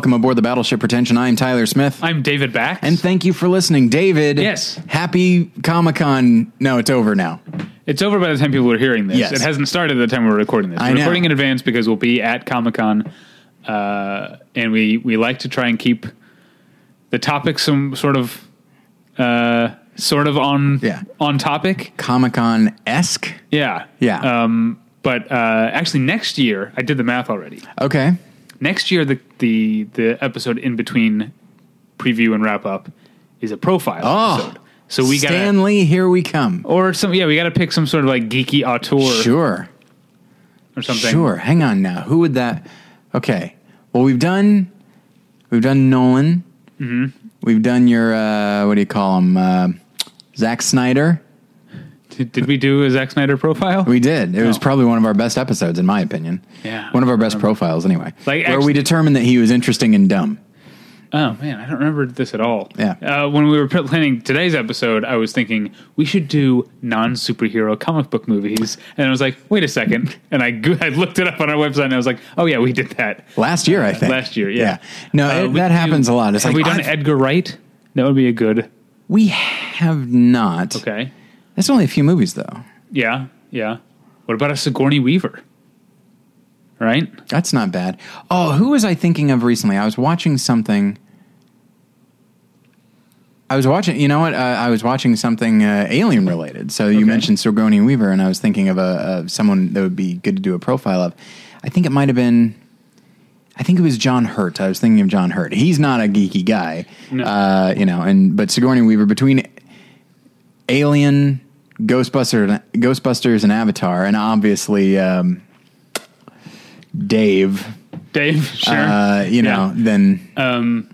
welcome aboard the Battleship Pretension. I'm Tyler Smith. I'm David Bax. and thank you for listening. David. Yes. Happy Comic Con. No, it's over now. it's over by the time people are hearing this. Yes. It hasn't started at the time we're recording this. I We're know. recording in advance because we'll be at Comic Con, uh, and we we like to try and keep the topics some sort of uh, sort of on Yeah. on topic. Comic Con esque. Yeah, Yeah. Um, but uh, actually, next year I did the math already. Okay. Next year, the the the episode in between preview and wrap up is a profile Oh. episode. So we got Stanley, here we come. or some yeah we got to pick some sort of like geeky auteur Sure. or something. Sure. Hang on now. Who would that? Okay. Well, we've done we've done Nolan. Mm-hmm. We've done your uh, what do you call him? Uh, Zack Snyder. Did, we do a Zack Snyder profile? We did. It was probably one of our best episodes, in my opinion. Yeah. One of our best profiles, anyway. Like, where we actually- determined that he was interesting and dumb. oh man, I don't remember this at all. Yeah. Uh, when we were planning today's episode, I was thinking we should do non superhero comic book movies, and I was like, wait a second, and I go- I looked it up on our website, and I was like, oh yeah, we did that Last year, I think. last year. Yeah. No, Uh, it- we that could happens do- a lot. It's have like, we done I've- Edgar Wright? That would be a good. We have not. Okay. That's only a few movies, though. Yeah. Yeah. What about a Sigourney Weaver? Right. That's not bad. Oh, who was I thinking of recently? I was watching something. I was watching, you know what? Uh, I was watching something uh, alien related. So you Okay. mentioned Sigourney Weaver, and I was thinking of a someone that would be good to do a profile of. I think it might have been. I think it was John Hurt. I was thinking of John Hurt. He's not a geeky guy, No. uh, you know. And but Sigourney Weaver between Alien, Ghostbusters, Ghostbusters, and Avatar, and obviously um, Dave. Dave. Sure. Uh, you know, then Um,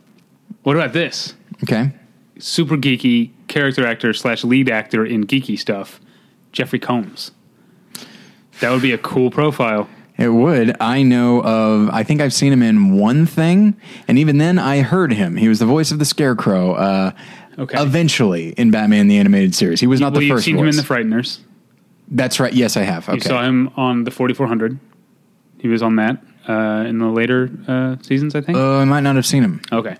what about this? okay. super geeky character actor slash lead actor in geeky stuff, Jeffrey Combs. That would be a cool profile. It would. I know of. I think I've seen him in one thing, and even then, I heard him. He was the voice of the Scarecrow. Uh, Okay. Eventually, in Batman the Animated Series, he was not well, the you've first. seen him in. The Frighteners. That's right. Yes, I have. You Okay. saw him on the 4400. He was on that uh, in the later uh, seasons, I think. Oh, I might not have seen him okay.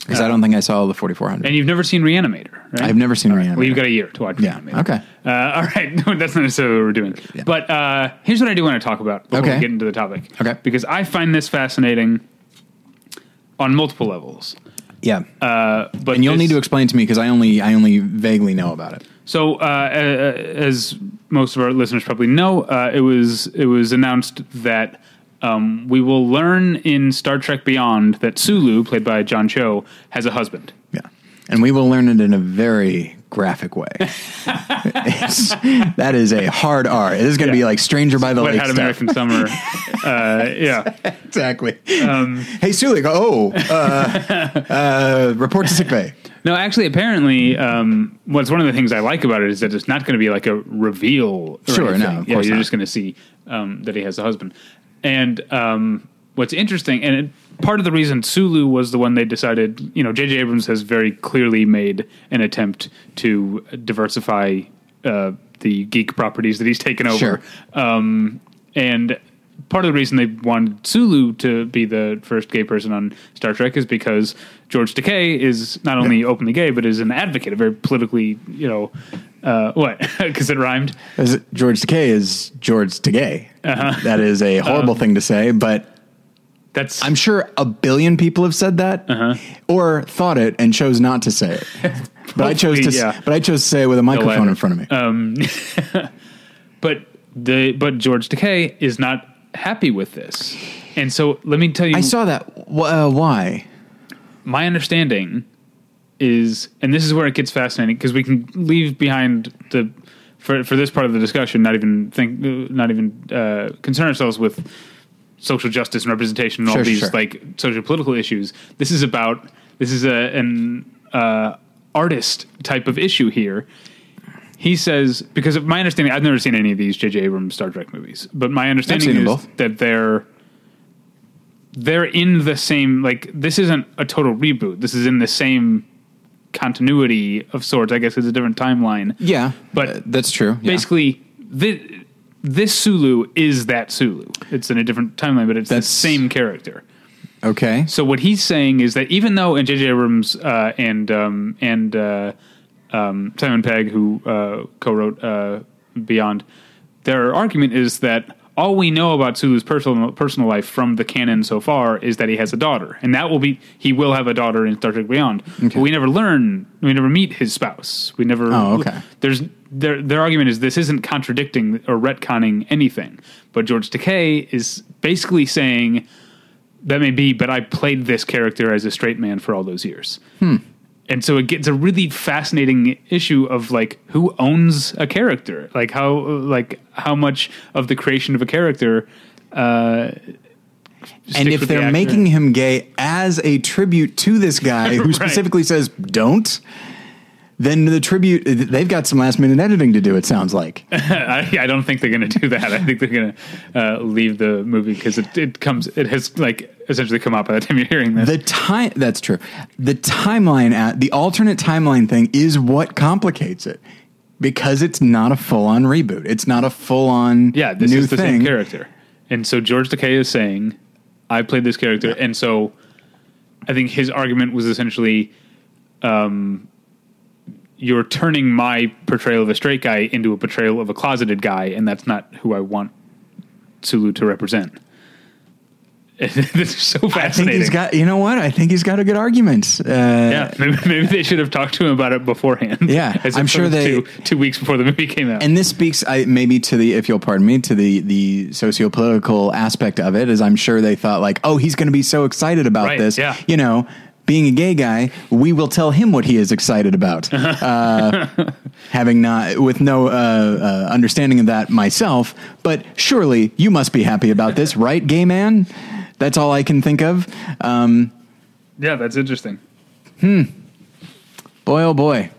because I don't think I saw the 4400. And you've never seen Reanimator, right? I've never seen All right. Well, Reanimator. you've got a year to watch Yeah. Reanimator. Okay. Uh, all right. That's not necessarily what we're doing. But uh, here's what I do want to talk about before Okay. we get into the topic. Okay. Because I find this fascinating on multiple levels. Yeah. Uh, but and you'll need to explain to me because I only I only vaguely know about it. So, uh, uh, as most of our listeners probably know, uh, it was it was announced that um, we will learn in Star Trek Beyond that Sulu, played by John Cho, has a husband. Yeah. And we will learn it in a very graphic way. It's- that is a hard R. It is going to be like Stranger by the What Lake had stuff. American Summer? uh, yeah, Exactly. Um, hey, Sulik. Oh, uh, uh, report to sick bay. no, actually, apparently, um, what's one of the things I like about it is that it's not going to be like a reveal. Or Sure, no, anything. of yeah, course you're not. just going to see um, that he has a husband. And um, what's interesting, and it, part of the reason Sulu was the one they decided, you know, J.J. Abrams has very clearly made an attempt to diversify uh, the geek properties that he's taken over. Sure. Um, and part of the reason they wanted Sulu to be the first gay person on Star Trek is because George Takei is not only openly gay, but is an advocate, a very politically, you know, uh, what? Because it rhymed. George Takei is George Takei. Uh-huh. That is a horrible Um, thing to say, but That's I'm sure a billion people have said that Uh-huh. or thought it and chose not to say it. But I chose to. Yeah. But I chose to say it with a microphone latter. in front of me. um, but the but George Takei is not happy with this, and so let me tell you. I saw that. Uh, why? my understanding is, and this is where it gets fascinating because we can leave behind the for for this part of the discussion, not even think, not even uh, concern ourselves with social justice and representation and all these sure. like social political issues. This is about this is a an uh, artist type of issue here. He says because of my understanding, I've never seen any of these J.J. Abrams Star Trek movies, but my understanding is both. that they're they're in the same like this isn't a total reboot. This is in the same continuity of sorts. I guess it's a different timeline. Yeah, But uh, that's true. Yeah. Basically, this, this Sulu is that Sulu. It's in a different timeline, but it's That's- the same character. Okay. So what he's saying is that even though in J.J. Abrams uh, and um, and uh, um, Simon Pegg, who uh, co-wrote uh, Beyond, their argument is that all we know about Sulu's personal personal life from the canon so far is that he has a daughter, and that will be he will have a daughter in Star Trek Beyond. But we never learn, we never meet his spouse. We never. Oh, okay. There's their their argument is this isn't contradicting or retconning anything, but George Takei is basically saying that may be, but I played this character as a straight man for all those years. And so it gets a really fascinating issue of like who owns a character, like how like how much of the creation of a character. Uh, and if they're actor. making him gay as a tribute to this guy who Right. specifically says don't, then the tribute they've got some last minute editing to do. It sounds like. I, I don't think they're going to do that. I think they're going to uh, leave the movie because it, it comes it has like essentially come out by the time you're hearing this. The time that's true. The timeline at the alternate timeline thing is what complicates it because it's not a full on reboot. It's not a full on Yeah, this new is the thing. same character. And so George Takei is saying, I played this character. And so I think his argument was essentially, um, you're turning my portrayal of a straight guy into a portrayal of a closeted guy, and that's not who I want Sulu to represent. this is so I think fascinating. he's got. You know what? I think he's got a good argument. Uh, yeah, maybe, maybe they should have talked to him about it beforehand. Yeah, as I'm sure they- to two weeks before the movie came out. and this speaks I, maybe to the if you'll pardon me to the the socio-political aspect of it is i'm sure they thought like oh he's going to be so excited about Right, this yeah. you know being a gay guy we will tell him what he is excited about uh, having not with no uh, uh, understanding of that myself but surely you must be happy about this right gay man that's all i can think of um, yeah, that's interesting. Hmm. Boy, oh boy.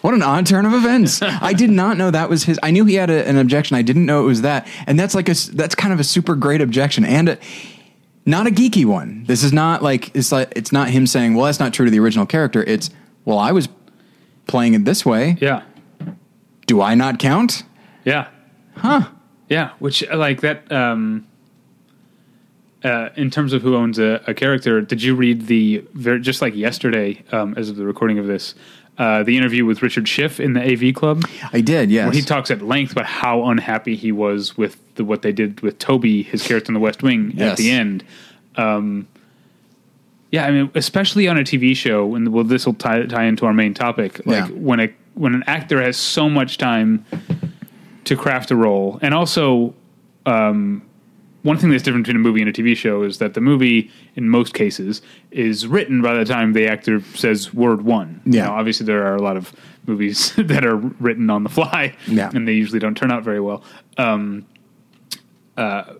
What an odd turn of events. I did not know that was his. I knew he had a, an objection. I didn't know it was that. And that's like a that's kind of a super great objection and a, not a geeky one. This is not like, it's like, it's not him saying, well, that's not true to the original character. It's, well, I was playing it this way. Yeah. Do I not count? Yeah. Huh. Yeah, which uh, like that. Um, uh, in terms of who owns a, a character, did you read the just like yesterday, um, as of the recording of this, uh, the interview with Richard Schiff in the AV Club, I did, yes. where he talks at length about how unhappy he was with the, what they did with Toby, his character in The West Wing, at the end. Um, yeah, I mean, especially on a TV show, and well, this will tie, tie into our main topic. Like Yeah. when a when an actor has so much time to craft a role, and also um, one thing that's different between a movie and a TV show is that the movie, in most cases, is written by the time the actor says word one. Yeah. Now, obviously, there are a lot of movies that are written on the fly, Yeah. and they usually don't turn out very well. Um, uh,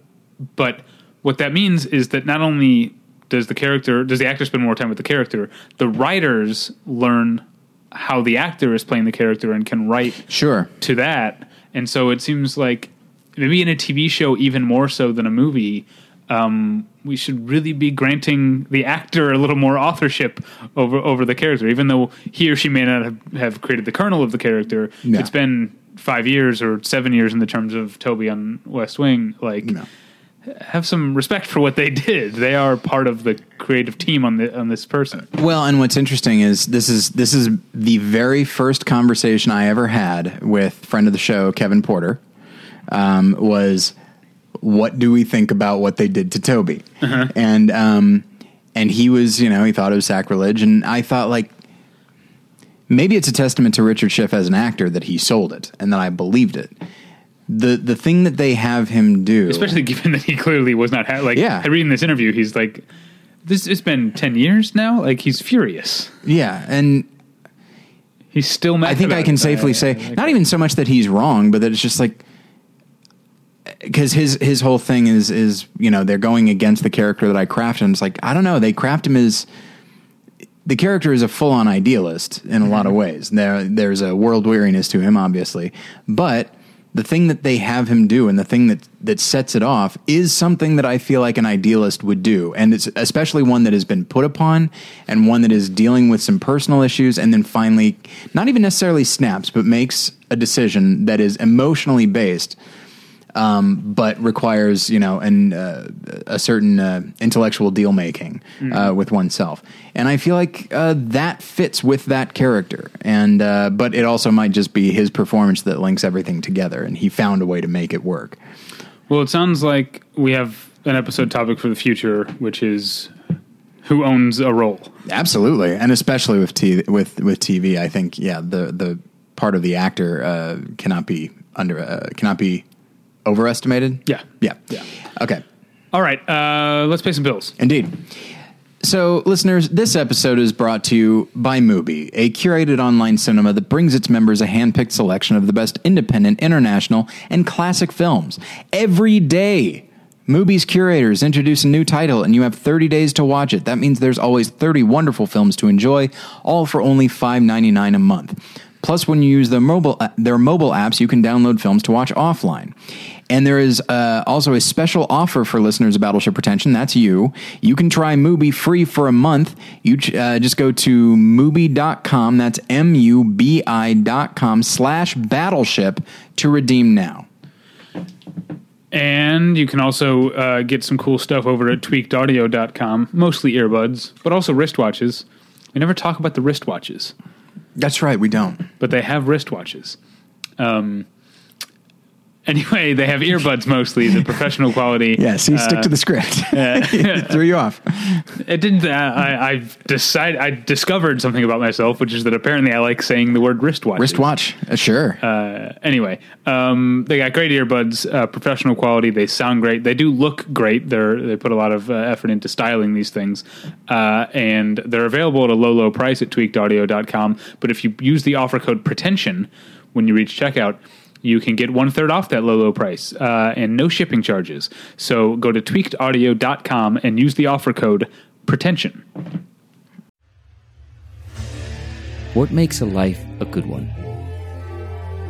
but what that means is that not only does the character, does the actor spend more time with the character, the writers learn how the actor is playing the character and can write Sure. to that. And so it seems like maybe in a TV show, even more so than a movie, um, we should really be granting the actor a little more authorship over over the character, even though he or she may not have, have created the kernel of the character. Yeah. It's been five years or seven years in the terms of Toby on West Wing. Like, No. have some respect for what they did. They are part of the creative team on the on this person. Well, and what's interesting is this is this is the very first conversation I ever had with friend of the show Kevin Porter. Um, was what do we think about what they did to Toby? And um, and he was you know he thought it was sacrilege, and I thought like maybe it's a testament to Richard Schiff as an actor that he sold it and that I believed it. The the thing that they have him do, especially given that he clearly was not ha- like. Yeah. reading this interview, he's like, "This it's been ten years now. Like he's furious. yeah, and He's still mad." I think I can it. safely say like- not even so much that he's wrong, but that it's just like because his his whole thing is is you know they're going against the character that I crafted. And it's like I don't know, they craft him as the character is a full on idealist in a lot of mm-hmm. ways. There there's a world weariness to him, obviously, but the thing that they have him do and the thing that that sets it off is something that I feel like an idealist would do, and it's especially one that has been put upon and one that is dealing with some personal issues, and then finally, not even necessarily snaps, but makes a decision that is emotionally based um, but requires you know an uh, a certain uh, intellectual deal making uh, with oneself. And I feel like uh, that fits with that character. And uh, but it also might just be his performance that links everything together, and he found a way to make it work. Well, it sounds like we have an episode topic for the future, which is who owns a role. Absolutely, and especially with t- with with TV, I think yeah, the the part of the actor uh, cannot be under uh, cannot be overestimated. Yeah. yeah, Yeah. Okay, All right, uh, let's pay some bills. indeed. So, listeners, this episode is brought to you by Mubi, a curated online cinema that brings its members a handpicked selection of the best independent, international, and classic films every day. Mubi's curators introduce a new title, and you have 30 days to watch it. That means there's always 30 wonderful films to enjoy, all for only $5.99 a month. Plus, when you use their mobile uh, their mobile apps, you can download films to watch offline. And there is uh, also a special offer for listeners of Battleship Pretension. That's you. You can try Mubi free for a month. You uh, just go to Mubi.com. That's M U B I.com slash battleship to redeem now. And you can also uh, get some cool stuff over at tweakedaudio.com, mostly earbuds, but also wristwatches. We never talk about the wristwatches, That's right. We don't. but they have wristwatches. Um, anyway, they have earbuds mostly, the professional quality. Yeah, see, stick to the script. Threw you off. It didn't. Uh, I, I've decided. I discovered something about myself, which is that apparently I like saying the word wristwatch. Wristwatch. Uh, sure. Uh, anyway, um, they got great earbuds, uh, professional quality. They sound great. They do look great. They're they put a lot of uh, effort into styling these things, uh, and they're available at a low low price at tweakedaudio.com. But if you use the offer code pretension when you reach checkout. You can get one third off that low, low price uh, and no shipping charges. So go to tweakedaudio.com and use the offer code pretension. What makes a life a good one?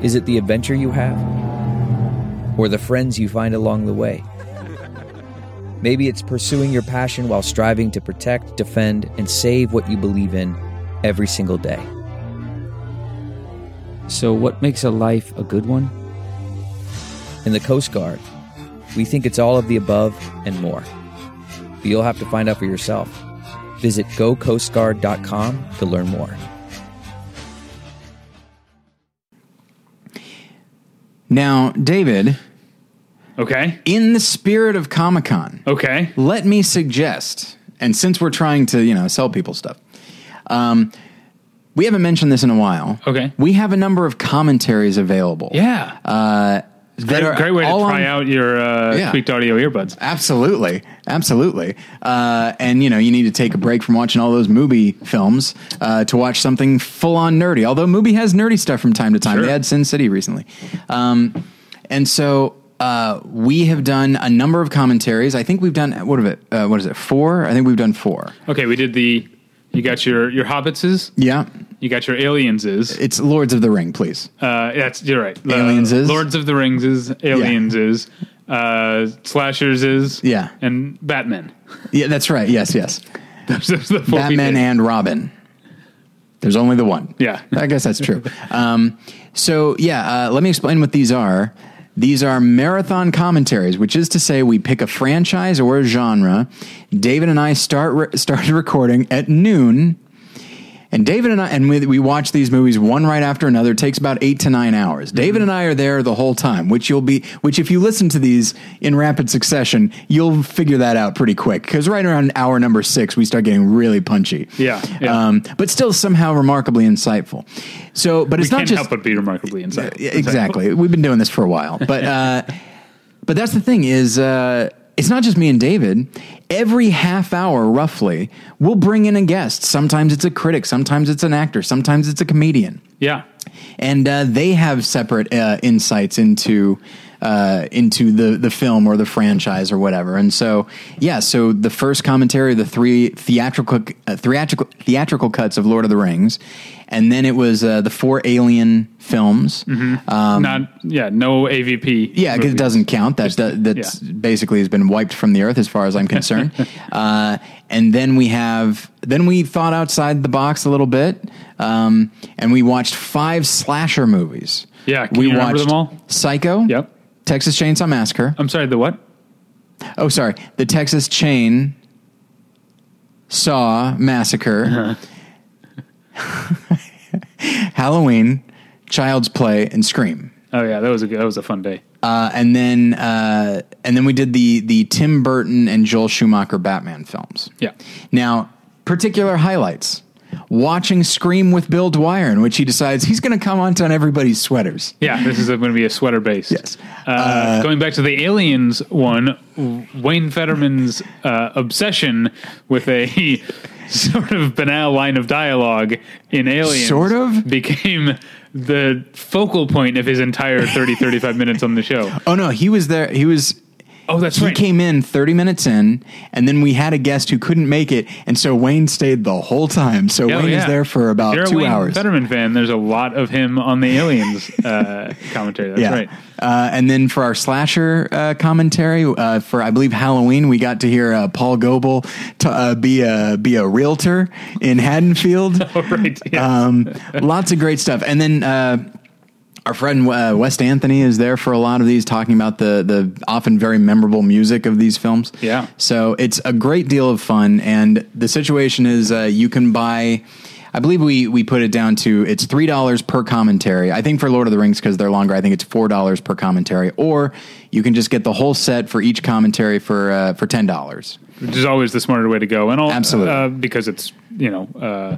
Is it the adventure you have? Or the friends you find along the way? Maybe it's pursuing your passion while striving to protect, defend, and save what you believe in every single day. So, what makes a life a good one? In the Coast Guard, we think it's all of the above and more. But you'll have to find out for yourself. Visit gocoastguard.com to learn more. now, David, Okay. in the spirit of Comic Con, Okay. let me suggest, and since we're trying to, you know, sell people stuff, um, we haven't mentioned this in a while. Okay. We have a number of commentaries available. Yeah. Uh, that Great, are great way to try on- out your uh, Yeah. tweaked audio earbuds. Absolutely, absolutely. Uh, and you know, you need to take a break from watching all those Mubi films uh, to watch something full on nerdy. Although Mubi has nerdy stuff from time to time. Sure. They had Sin City recently, um, and so uh, we have done a number of commentaries. I think we've done what of it? Uh, what is it? Four? I think we've done four. Okay, we did the. You got your your hobbitses. Yeah, You got your alienses. it's Lords of the Ring, please. Uh, that's you're right. Uh, Aliens is? Lords of the Rings is aliens is uh, slashers is Yeah. and Batman. Yeah, that's right. Yes, yes. Those are the four we Batman did. and Robin. There's only the one. Yeah. I guess that's true. um, so, yeah, uh, let me explain what these are. These are marathon commentaries, which is to say, we pick a franchise or a genre. David and I start re- started recording at noon, and David and I and we, we watch these movies one right after another. It takes about eight to nine hours. David and I are there the whole time, which you'll be. Which, if you listen to these in rapid succession, you'll figure that out pretty quick. Because right around hour number six, we start getting really punchy. Yeah, yeah. Um, but still somehow remarkably insightful. So, but it's We not can't just help but be remarkably insightful. exactly. We've been doing this for a while, but uh, but that's the thing is uh, it's not just me and David. Every half hour, roughly, we'll bring in a guest. Sometimes it's a critic, sometimes it's an actor, sometimes it's a comedian, Yeah. and uh, they have separate uh, insights into. Uh, into the the film or the franchise or whatever, and so yeah. So the first commentary, the three theatrical uh, theatrical theatrical cuts of Lord of the Rings, and then it was uh, the four Alien films. Um, Not yeah. No AVP. yeah, because it doesn't count. That that that's yeah. basically has been wiped from the earth, as far as I'm concerned. uh, and then we have then we thought outside the box a little bit, um, and we watched five slasher movies. Yeah, can we you remember watched them all? Psycho. Yep. Texas Chainsaw Massacre. I'm sorry, the what? Oh, sorry, the Texas Chain Saw Massacre, Halloween, Child's Play, and Scream. Oh yeah, that was a good- that was a fun day. Uh, and then uh, and then we did the the Tim Burton and Joel Schumacher Batman films. Yeah. Now, particular highlights. Watching Scream with Bill Dwyer, in which he decides he's going to comment on everybody's sweaters. Yeah, this is going to be a sweater base. Yes. Uh, going back to the aliens one, Wayne Federman's uh, obsession with a sort of banal line of dialogue in Aliens Sort of? became the focal point of his entire 30 35 minutes on the show. Oh no, he was there. He was. Oh, that's right. he right. came in 30 minutes in, and then we had a guest who couldn't make it, and so Wayne stayed the whole time. So Oh, Wayne yeah. is there for about You're two Wayne hours. Federman fan. There's a lot of him on the Aliens uh, commentary. That's yeah. right. Uh, and then for our slasher uh, commentary uh, for I believe Halloween, we got to hear uh, Paul Goebel to, uh, be a be a realtor in Haddonfield. Oh, right. Um, lots of great stuff. And then uh, our friend uh, West Anthony is there for a lot of these, talking about the the often very memorable music of these films. Yeah. So it's a great deal of fun, and the situation is uh, you can buy. I believe we we put it down to it's three dollars per commentary. I think for Lord of the Rings because they're longer, I think it's four dollars per commentary, or you can just get the whole set for each commentary for uh, for ten dollars. which is always the smarter way to go, and all, Absolutely. uh, because it's you know uh,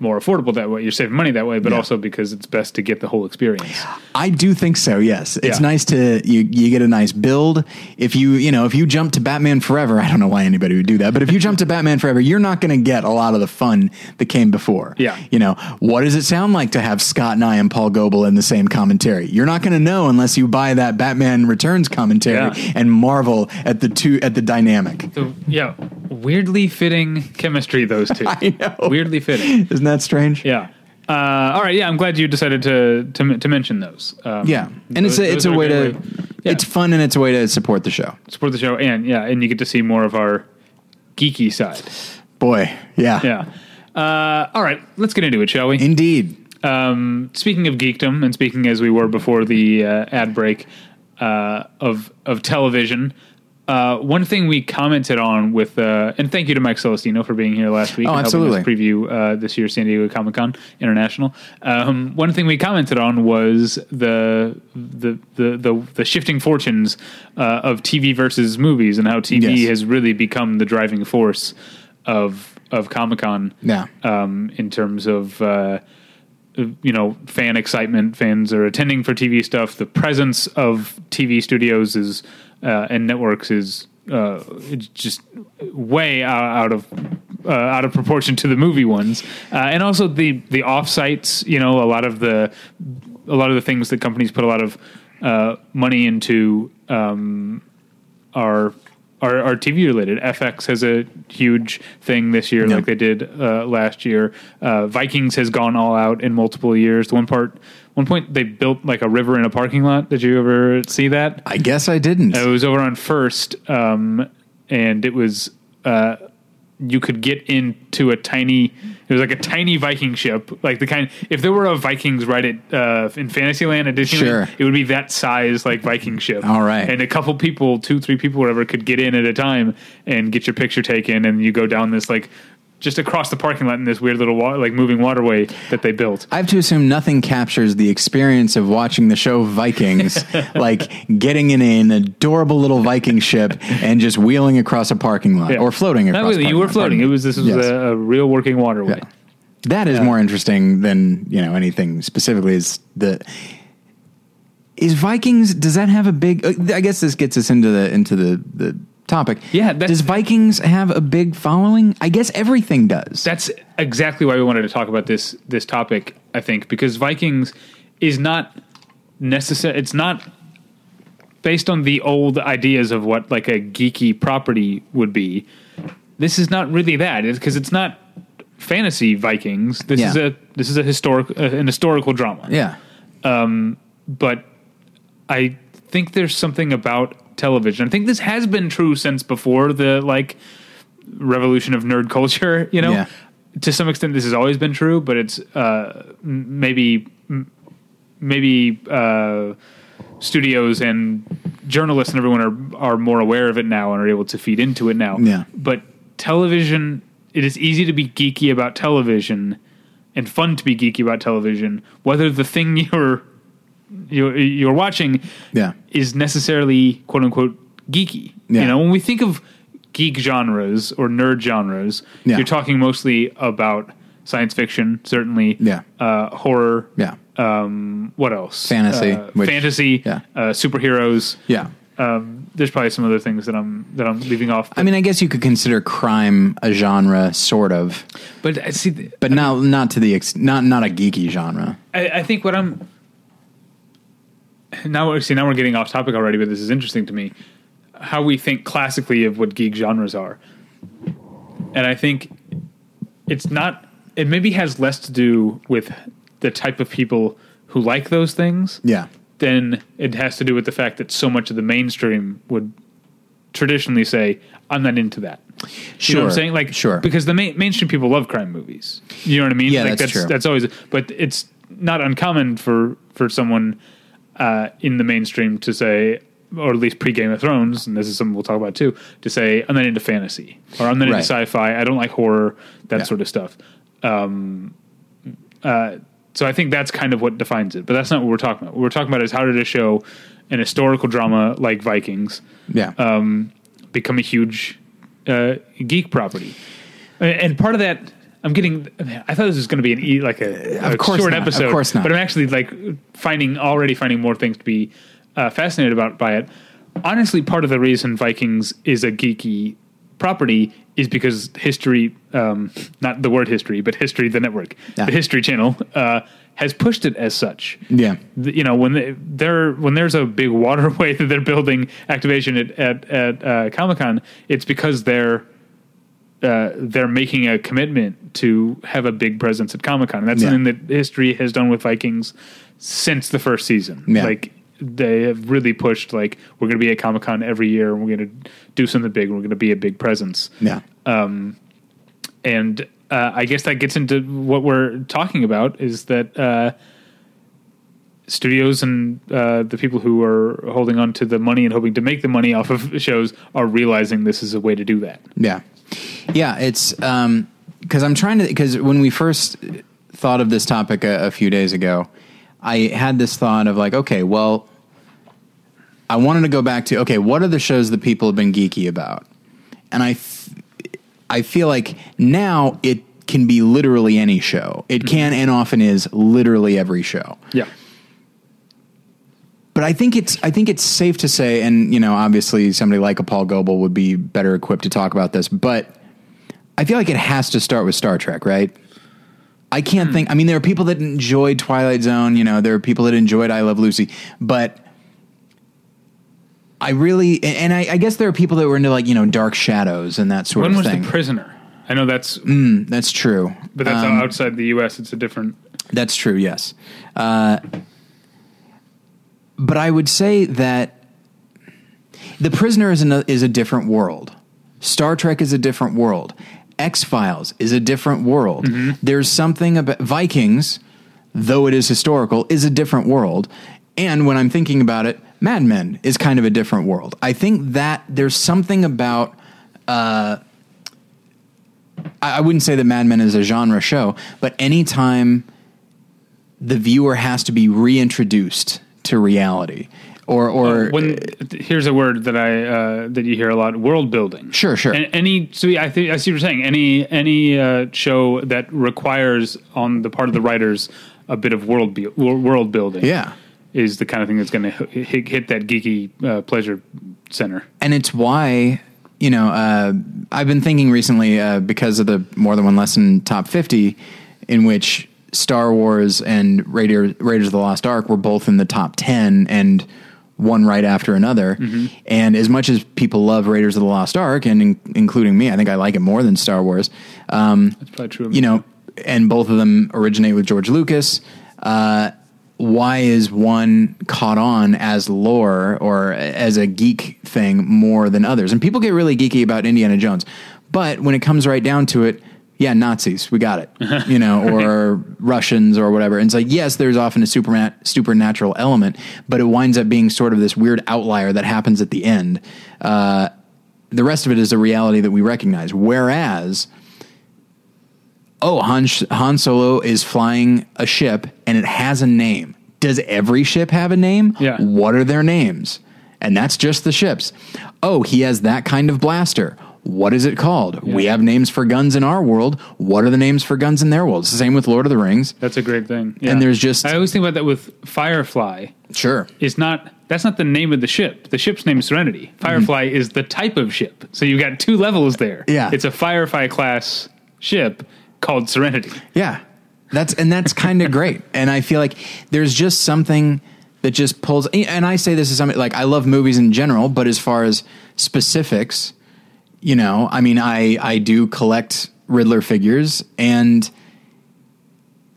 more affordable that way. You're saving money that way, but Yeah. also because it's best to get the whole experience. I do think so. Yes, it's Yeah. nice to you. You get a nice build. If you you know if you jump to Batman Forever, I don't know why anybody would do that, but if you jump to Batman Forever, you're not going to get a lot of the fun that came before. Yeah. you know what does it sound like to have Scott and I and Paul Goebel in the same commentary? You're not going to know unless you buy that Batman Returns commentary Yeah. and marvel at the two at the dynamic. So yeah, weirdly fitting chemistry those two. I know. weirdly fitting. Isn't that strange? Yeah. Uh, all right. Yeah, I'm glad you decided to to, to mention those. Um, Yeah, and it's a it's a way to great Yeah. it's fun and it's a way to support the show. support the show, and yeah, and you get to see more of our geeky side. Boy, yeah, Yeah. Uh, all right, let's get into it, shall we? indeed. um, speaking of geekdom, and speaking as we were before the uh, ad break uh, of of television, uh, one thing we commented on with, uh, and thank you to Mike Celestino for being here last week Oh, and absolutely. helping us preview uh, this year's San Diego Comic Con International. Um, one thing we commented on was the the the the, the shifting fortunes uh, of TV versus movies, and how TV Yes. has really become the driving force of of Comic Con Yeah. um, in terms of uh, you know fan excitement. Fans are attending for TV stuff. The presence of TV studios is uh, and networks is uh, it's just way out, out of uh, out of proportion to the movie ones, uh, and also the the offsites. You know, a lot of the a lot of the things that companies put a lot of uh, money into um, are are, are TV related. FX has a huge thing this year, Yeah. like they did uh, last year. Uh, Vikings has gone all out in multiple years. The One part, one point, they built like a river in a parking lot. Did you ever see that? I guess I didn't. It was over on First, um, and it was uh, you could get into a tiny. It was like a tiny Viking ship, like the kind. If there were a Vikings right at uh, in Fantasyland at Disneyland, Sure. it would be that size, like Viking ship. All right. and a couple people, two, three people, whatever, could get in at a time and get your picture taken, and you go down this like just across the parking lot in this weird little wa- like moving waterway that they built. I have to assume nothing captures the experience of watching the show Vikings, like getting in an adorable little Viking ship and just wheeling across a parking lot Yeah. or floating across. Not really, you were lot, floating. It was this was Yes. a, a real working waterway. Yeah. That is more interesting than you know anything specifically. Is the is Vikings? Does that have a big? uh, I guess this gets us into the into the the topic. Yeah, that's- does Vikings have a big following? I guess everything does. That's exactly why we wanted to talk about this this topic. I think because Vikings is not necessary. It's not based on the old ideas of what like a geeky property would be. This is not really that because it's not fantasy Vikings. This Yeah. is a this is a historic uh, an historical drama. yeah. Um, but I think there's something about television. I think this has been true since before the like revolution of nerd culture. You know, Yeah. to some extent, this has always been true, but it's uh, maybe maybe uh, studios and journalists and everyone are are more aware of it now and are able to feed into it now. Yeah. But television, it is easy to be geeky about television and fun to be geeky about television, whether the thing you're you're, you're watching Yeah. is necessarily quote unquote geeky. Yeah. You know, when we think of geek genres or nerd genres, Yeah. you're talking mostly about science fiction, certainly. Yeah. Uh, horror. Yeah. Um, what else? Fantasy, Uh, which- fantasy. yeah. Uh, superheroes. Yeah. Um, there's probably some other things that I'm that I'm leaving off. I mean, I guess you could consider crime a genre, sort of, but I see. th- but not not to the ex- not not a geeky genre. I, I think what I'm now we're- see now we're getting off topic already, but this is interesting to me. How we think classically of what geek genres are, and I think it's not. It maybe has less to do with the type of people who like those things Yeah. than it has to do with the fact that so much of the mainstream would traditionally say, "I'm not into that." You know what I'm saying? Like, sure. because the main, mainstream people love crime movies. You know what I mean? Yeah, like, that's true. That's always, but it's not uncommon for for someone uh, in the mainstream to say, or at least pre Game of Thrones, and this is something we'll talk about too, to say, "I'm not into fantasy," or "I'm not Right. into sci-fi," "I don't like horror," that Yeah. sort of stuff. Um, uh, so I think that's kind of what defines it. But that's not what we're talking about. What we're talking about is how did a show, an historical drama like Vikings, Yeah. um, become a huge uh, geek property. And- And part of that, I'm getting. I thought this was going to be an e, like a, Of course short not. Of episode, course not. But I'm actually like finding already finding more things to be uh, fascinated about by it. Honestly, part of the reason Vikings is a geeky property is because history, um, not the word history, but history, the network, Yeah. the History Channel, uh, has pushed it as such yeah. the- you know when they, they're when there's a big waterway that they're building activation at at, at uh, Comic Con, it's because they're uh, they're making a commitment to have a big presence at Comic Con. And that's Yeah. something that history has done with Vikings since the first season. Yeah. Like they have really pushed like we're going to be at Comic Con every year and we're going to do something big. We're going to be a big presence Yeah. and uh, I guess that gets into what we're talking about is that uh, studios and uh, the people who are holding on to the money and hoping to make the money off of shows are realizing this is a way to do that. Yeah, yeah. It's um because I'm trying to because when we first thought of this topic a, a few days ago, I had this thought of like, okay, well, I wanted to go back to okay, what are the shows that people have been geeky about, and I f- I feel like now it can be literally any show. It can and often is literally every show. Yeah. But I think it's I think it's safe to say, and you know, obviously somebody like a Paul Goebel would be better equipped to talk about this, but I feel like it has to start with Star Trek, right? I can't think. I mean, there are people that enjoyed Twilight Zone. You know, there are people that enjoyed I Love Lucy, but I really, and I, I guess there are people that were into like you know Dark Shadows and that sort When of thing. When was the prisoner? I know that's, Mm, that's true, but that's Um, outside the U.S. It's a different. That's true. Yes, uh, but I would say that the prisoner is a is a different world. Star Trek is a different world. X Files is a different world. There's something about Vikings, though it is historical, is a different world. And when I'm thinking about it, Mad Men is kind of a different world. I think that there's something about. Uh, I I wouldn't say that Mad Men is a genre show, but anytime the viewer has to be reintroduced to reality, or or when here's a word that I uh, that you hear a lot: world building. Sure, sure. And any so I think I see what you're saying. Any any uh, show that requires on the part of the writers a bit of world wor- world building. Yeah. is the kind of thing that's going to hit, hit that geeky uh, pleasure center. and it's why you know uh, I've been thinking recently uh, because of the more than one lesson top fifty, in which Star Wars and Raider, Raiders of the Lost Ark were both in the top ten and one right after another. And as much as people love Raiders of the Lost Ark, and in, including me, I think I like it more than Star Wars. Um, That's probably true. you know, and both of them originate with George Lucas. Uh, why is one caught on as lore or as a geek thing more than others? And people get really geeky about Indiana Jones, but when it comes right down to it, yeah, Nazis, we got it, you know, or Russians or whatever. And it's like, yes, there's often a superman- supernatural element, but it winds up being sort of this weird outlier that happens at the end. Uh, the rest of it is a reality that we recognize. Whereas, oh, Han, Han Solo is flying a ship and it has a name. Does every ship have a name? Yeah. What are their names? And that's just the ships. Oh, he has that kind of blaster. What is it called? We have names for guns in our world. What are the names for guns in their world? It's the same with Lord of the Rings. That's a great thing. And there's just- I always think about that with Firefly. Sure. Is not that's not the name of the ship. The ship's name is Serenity. Mm-hmm. Firefly is the type of ship. So you've got two levels there. Yeah. It's a Firefly class ship called Serenity. Yeah. That's and that's kind of great. And I feel like there's just something that just pulls and I say this is something like I love movies in general, but as far as specifics, you know, I mean I I do collect Riddler figures and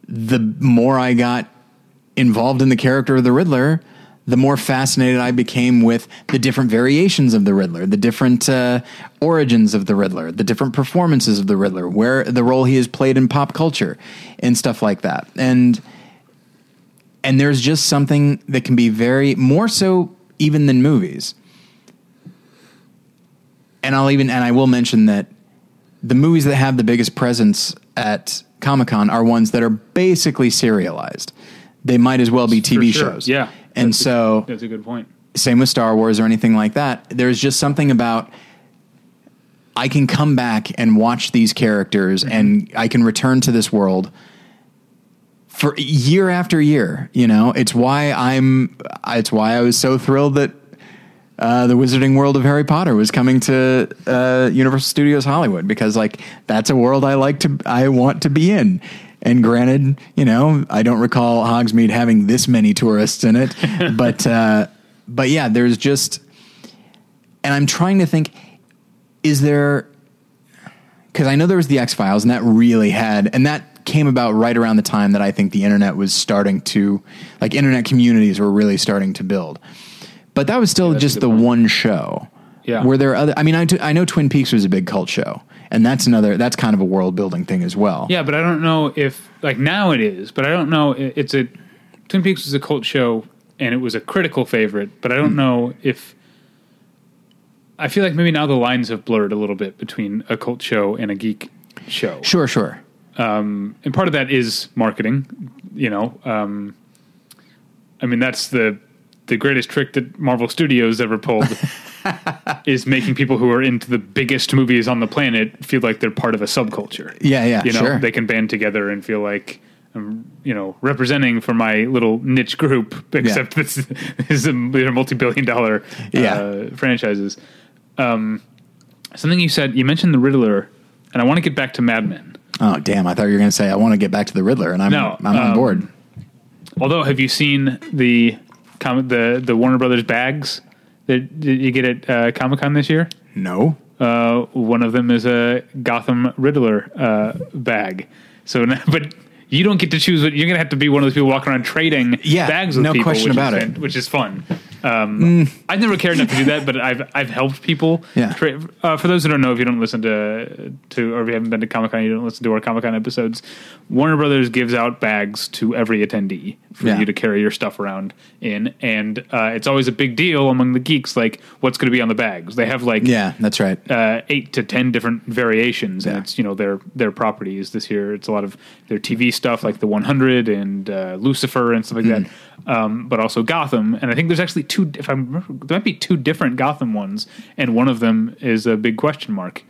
the more I got involved in the character of the Riddler, the more fascinated I became with the different variations of the Riddler, the different uh, origins of the Riddler, the different performances of the Riddler, where the role he has played in pop culture, and stuff like that. And and there's just something that can be very more so even than movies. And I'll even and I will mention that the movies that have the biggest presence at Comic Con are ones that are basically serialized. They might as well be TV sure. shows. Yeah. And That's a- so That's a good point. same with Star Wars or anything like that. There's just something about I can come back and watch these characters mm-hmm. and I can return to this world for year after year, you know. It's why I'm it's why I was so thrilled that uh, the Wizarding World of Harry Potter was coming to uh, Universal Studios Hollywood because like that's a world I like to I want to be in. And granted, you know, I don't recall Hogsmeade having this many tourists in it, but uh, but yeah, there's just, and I'm trying to think, is there? Because I know there was the X Files, and that really had, and that came about right around the time that I think the internet was starting to, like, internet communities were really starting to build. But that was still a just the point. one show. Yeah. Were there other? I mean, I, t- I know Twin Peaks was a big cult show, and that's another. That's kind of a world building thing as well. Yeah, but I don't know if like now it is, but I don't know. It's a Twin Peaks was a cult show and it was a critical favorite, but I don't know if I feel like maybe now the lines have blurred a little bit between a cult show and a geek show. Sure, sure. and part of that is marketing. You know, um, I mean that's the the greatest trick that Marvel Studios ever pulled is making people who are into the biggest movies on the planet feel like they're part of a subculture. Yeah, yeah, you know, sure. they can band together and feel like. I'm, you know, representing for my little niche group, except this, this is a, multi-billion-dollar Yeah. uh, franchises. Um, something you said, you mentioned the Riddler, and I want to get back to Mad Men. Oh, damn! I thought you were going to say I want to get back to the Riddler, and I'm No, I'm on um, board. Although, have you seen the com- the the Warner Brothers bags that that you get at uh, Comic Con this year? No. Uh, one of them is a Gotham Riddler uh, bag. So, but you don't get to choose. What you're going to have to be one of those people walking around trading Yeah, bags with no people. question which about is it. Mm. which is fun. Um, I've never cared enough to do that, but I've I've helped people. Yeah. Tra- uh, for those who don't know, if you don't listen to to or if you haven't been to Comic Con, you don't listen to our Comic Con episodes. Warner Brothers gives out bags to every attendee for Yeah. you to carry your stuff around in, and uh, it's always a big deal among the geeks. Like, what's going to be on the bags? They have like Yeah, that's right. uh, eight to ten different variations, and Yeah. it's you know their their properties this year. It's a lot of their TV stuff like the 100 and uh, Lucifer and stuff like that, Hmm. um, but also Gotham. And I think there's actually two. If I remember, there might be two different Gotham ones, and one of them is a big question mark.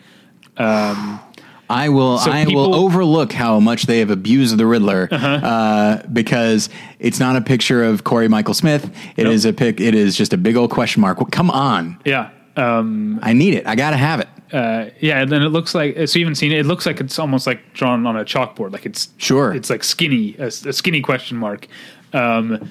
I will. So I will overlook how much they have abused the Riddler Uh-huh. uh, because it's not a picture of Cory Michael Smith. It is Nope. a pic. It is just a big old question mark. Well, come on, Yeah. Um, I need it. I got to have it. Uh, yeah, and then it looks like so you haven't seen it. It looks like it's almost like drawn on a chalkboard. Like it's Sure. it's like skinny, a, a skinny question mark. Um,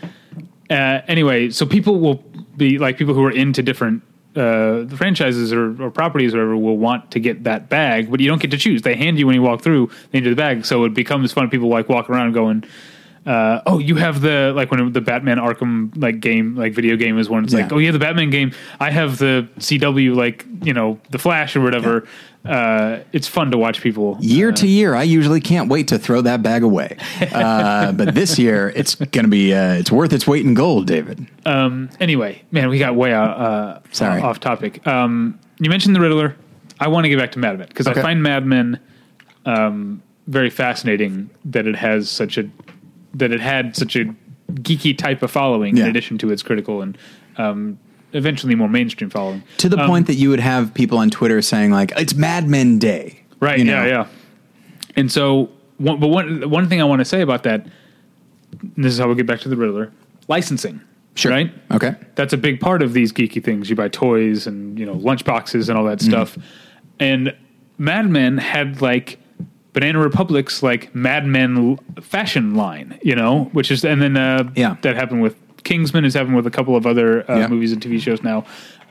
uh, anyway, so people will be like people who are into different uh, the franchises or, or properties or whatever will want to get that bag, but you don't get to choose. They hand you when you walk through, they hand you the bag. So it becomes fun. People like walk around going, uh, oh, you have the like when the Batman Arkham like game like video game is one. It's like oh yeah, the Batman game. I have the CW like you know the Flash or whatever. Uh, it's fun to watch people Year to year, I usually can't wait to throw that bag away. Uh, but this year, it's going to be uh, it's worth its weight in gold, David. Um, Anyway, man, we got way out, uh, Sorry. off topic. Um, you mentioned the Riddler. I want to get back to Mad Men because Okay. I find Mad Men um, very fascinating that it has such a that it had such a geeky type of following Yeah. in addition to its critical and um, eventually more mainstream following. To the Um, point that you would have people on Twitter saying like, "It's Mad Men Day," Right. You Yeah. know? Yeah. And so, one, but one one thing I want to say about that, and this is how we get back to the Riddler, licensing. Sure. Right. Okay. That's a big part of these geeky things. You buy toys and you know lunch boxes and all that stuff. And Mad Men had like Banana Republic's like Mad Men fashion line, you know, which is and then uh, Yeah. that happened with Kingsman. Is happened with a couple of other uh, Yeah. movies and TV shows now.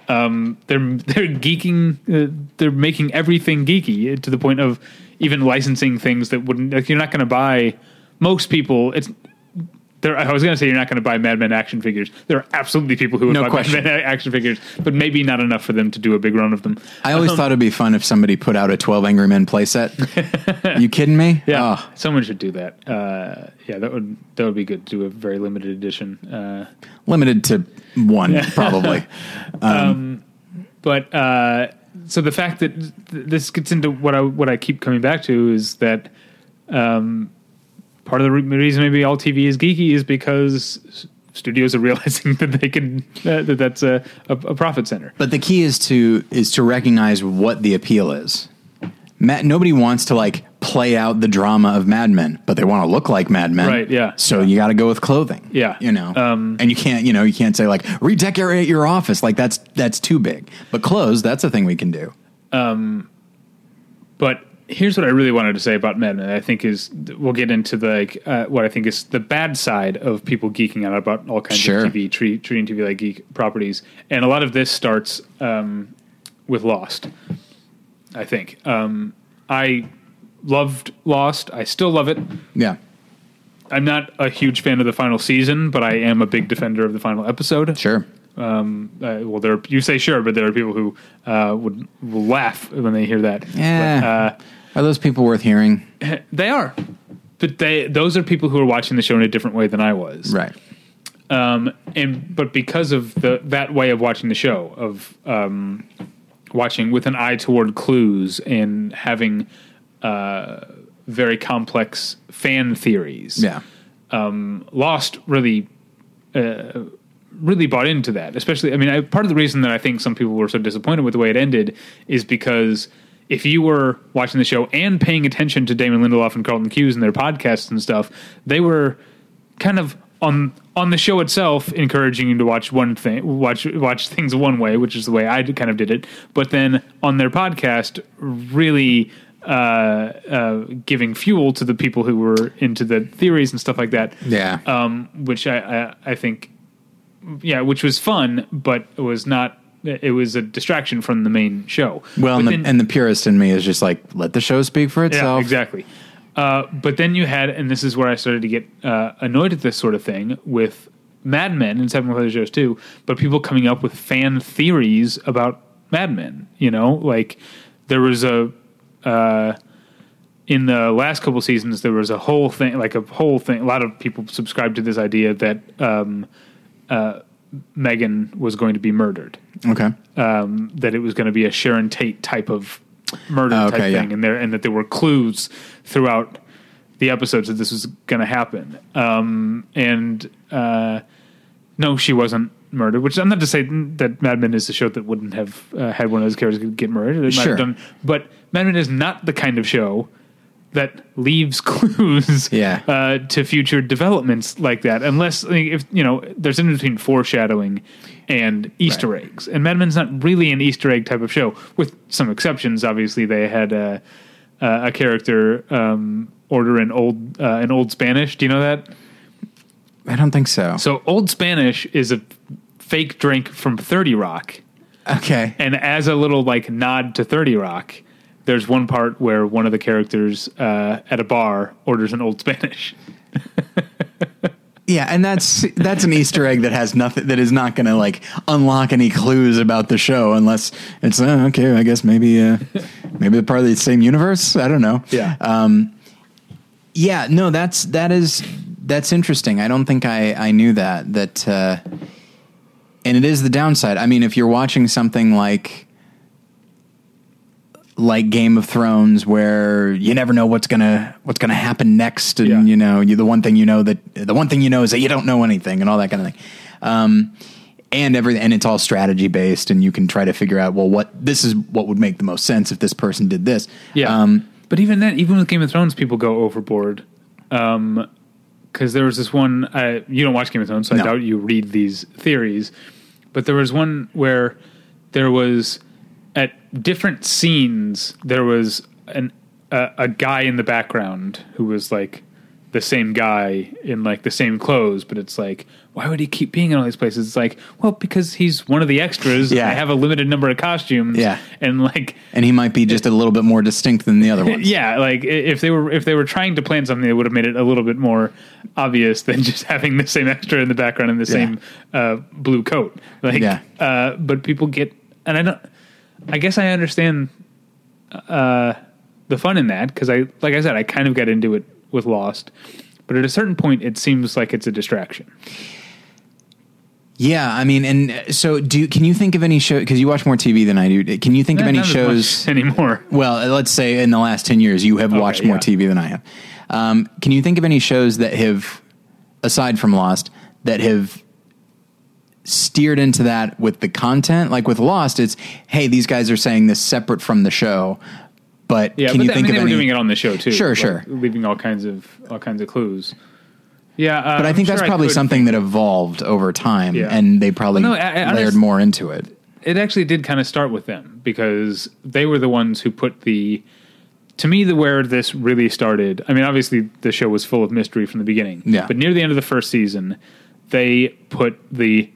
Um, they're they're geeking. Uh, they're making everything geeky to the point of even licensing things that wouldn't. Like you're not going to buy. Most people, it's. There, I was going to say you're not going to buy Mad Men action figures. There are absolutely people who would No buy question. Mad Men action figures, but maybe not enough for them to do a big run of them. I always Um, thought it'd be fun if somebody put out a 12 Angry Men playset. you kidding me? Yeah, Oh, someone should do that. Uh, yeah, that would that would be good. To do a very limited edition. Uh, limited to one, probably. but uh, so the fact that th- this gets into what I what I keep coming back to is that um, part of the re- reason maybe all TV is geeky is because studios are realizing that they can uh, that that's a, a, a profit center. But the key is to is to recognize what the appeal is. Ma nobody wants to like play out the drama of Mad Men, but they want to look like Mad Men, Right, yeah. So you got to go with clothing, Yeah. You know, Um, and you can't, you know, you can't say like redecorate your office, like that's that's too big. But clothes, that's a thing we can do. Um, But here's what I really wanted to say about Mad Men. I think is we'll get into the like uh, what I think is the bad side of people geeking out about all kinds Sure. of TV, treat, treating TV like geek properties, and a lot of this starts um, with Lost. I think um, I loved Lost. I still love it. Yeah, I'm not a huge fan of the final season, but I am a big defender of the final episode. sure. Um, uh, well, there are, you say sure, but there are people who uh, would will laugh when they hear that. Yeah. But, uh, Are those people worth hearing? they are, but they those are people who are watching the show in a different way than I was. Right. Um, and but because of the that way of watching the show of um, watching with an eye toward clues and having uh, very complex fan theories. Yeah. Um, Lost really, uh, really bought into that. Especially, I mean, I, part of the reason that I think some people were so disappointed with the way it ended is because if you were watching the show and paying attention to Damon Lindelof and Carlton Cuse and their podcasts and stuff, they were kind of on on the show itself encouraging you to watch one thing watch watch things one way which is the way I kind of did it but then on their podcast really uh, uh, giving fuel to the people who were into the theories and stuff like that Yeah. um, which I, I I think yeah which was fun but it was not it was a distraction from the main show Well, and But the, and the purist in me is just like let the show speak for yeah, itself. exactly. Uh, but then you had, and this is where I started to get uh, annoyed at this sort of thing with Mad Men and several other shows too. But people coming up with fan theories about Mad Men. You know, like there was a uh, in the last couple seasons there was a whole thing, like a whole thing. A lot of people subscribed to this idea that um, uh, Megan was going to be murdered Okay. um, that it was going to be a Sharon Tate type of murder type okay, yeah. thing, and there and that there were clues throughout the episodes that this was going to happen. Um, and uh, no, she wasn't murdered. Which I'm not to say that Mad Men is a show that wouldn't have uh, had one of those characters get murdered. It might Sure. have done, but Mad Men is not the kind of show that leaves clues Yeah. uh, to future developments like that, unless if you know there's in between foreshadowing and Easter Right. eggs. And Mad Men's not really an Easter egg type of show, with some exceptions. Obviously, they had a, a character um, order an old uh, an old Spanish. Do you know that? I don't think so. So Old Spanish is a fake drink from Thirty Rock. Okay. And as a little like nod to Thirty Rock, there's one part where one of the characters uh, at a bar orders an Old Spanish. Yeah, and that's that's an Easter egg that has nothing that is not going to like unlock any clues about the show unless it's uh, okay. I guess maybe uh, maybe they're part of the same universe. I don't know. Yeah. Um, yeah. No, that's that is that's interesting. I don't think I I knew that that. Uh, and it is the downside. I mean, if you're watching something like like Game of Thrones, where you never know what's gonna what's gonna happen next, and Yeah. you know, you the one thing you know that the one thing you know is that you don't know anything, and all that kind of thing. Um, and every and it's all strategy based, and you can try to figure out well, what this is what would make the most sense if this person did this. Yeah. Um, but even then, even with Game of Thrones, people go overboard. Um, because there was this one. Uh, you don't watch Game of Thrones, so No. I doubt you read these theories. But there was one where there was at different scenes there was an a, a guy in the background who was like the same guy in like the same clothes, but it's like, why would he keep being in all these places? It's like, well, because he's one of the extras. Yeah. I have a limited number of costumes. Yeah. and like and he might be just a little bit more distinct than the other ones. yeah, like if they were if they were trying to plan something, they would have made it a little bit more obvious than just having the same extra in the background in the same uh, blue coat. Like, Yeah. uh, but people get, and I don't. I guess I understand uh, the fun in that because I, like I said, I kind of got into it with Lost, but at a certain point, it seems like it's a distraction. Yeah, I mean, and uh, so do. Can you think of any show? Because you watch more TV than I do. Can you think of any shows? anymore. Well, uh, let's say in the last 10 years, you have watched more yeah. TV than I have. Um, can you think of any shows that have, aside from Lost, that have steered into that with the content? Like with Lost, it's, hey, these guys are saying this separate from the show. But Yeah, can but you they, I think mean, of they were any? doing it on the show too. Sure, like, sure. leaving all kinds of all kinds of clues. Yeah, uh, but I I'm think sure that's probably something that evolved over time, Yeah. and they probably Well, no, I- I layered more into it. it actually did kind of start with them because they were the ones who put the to me the where this really started i mean obviously the show was full of mystery from the beginning Yeah. but near the end of the first season they put the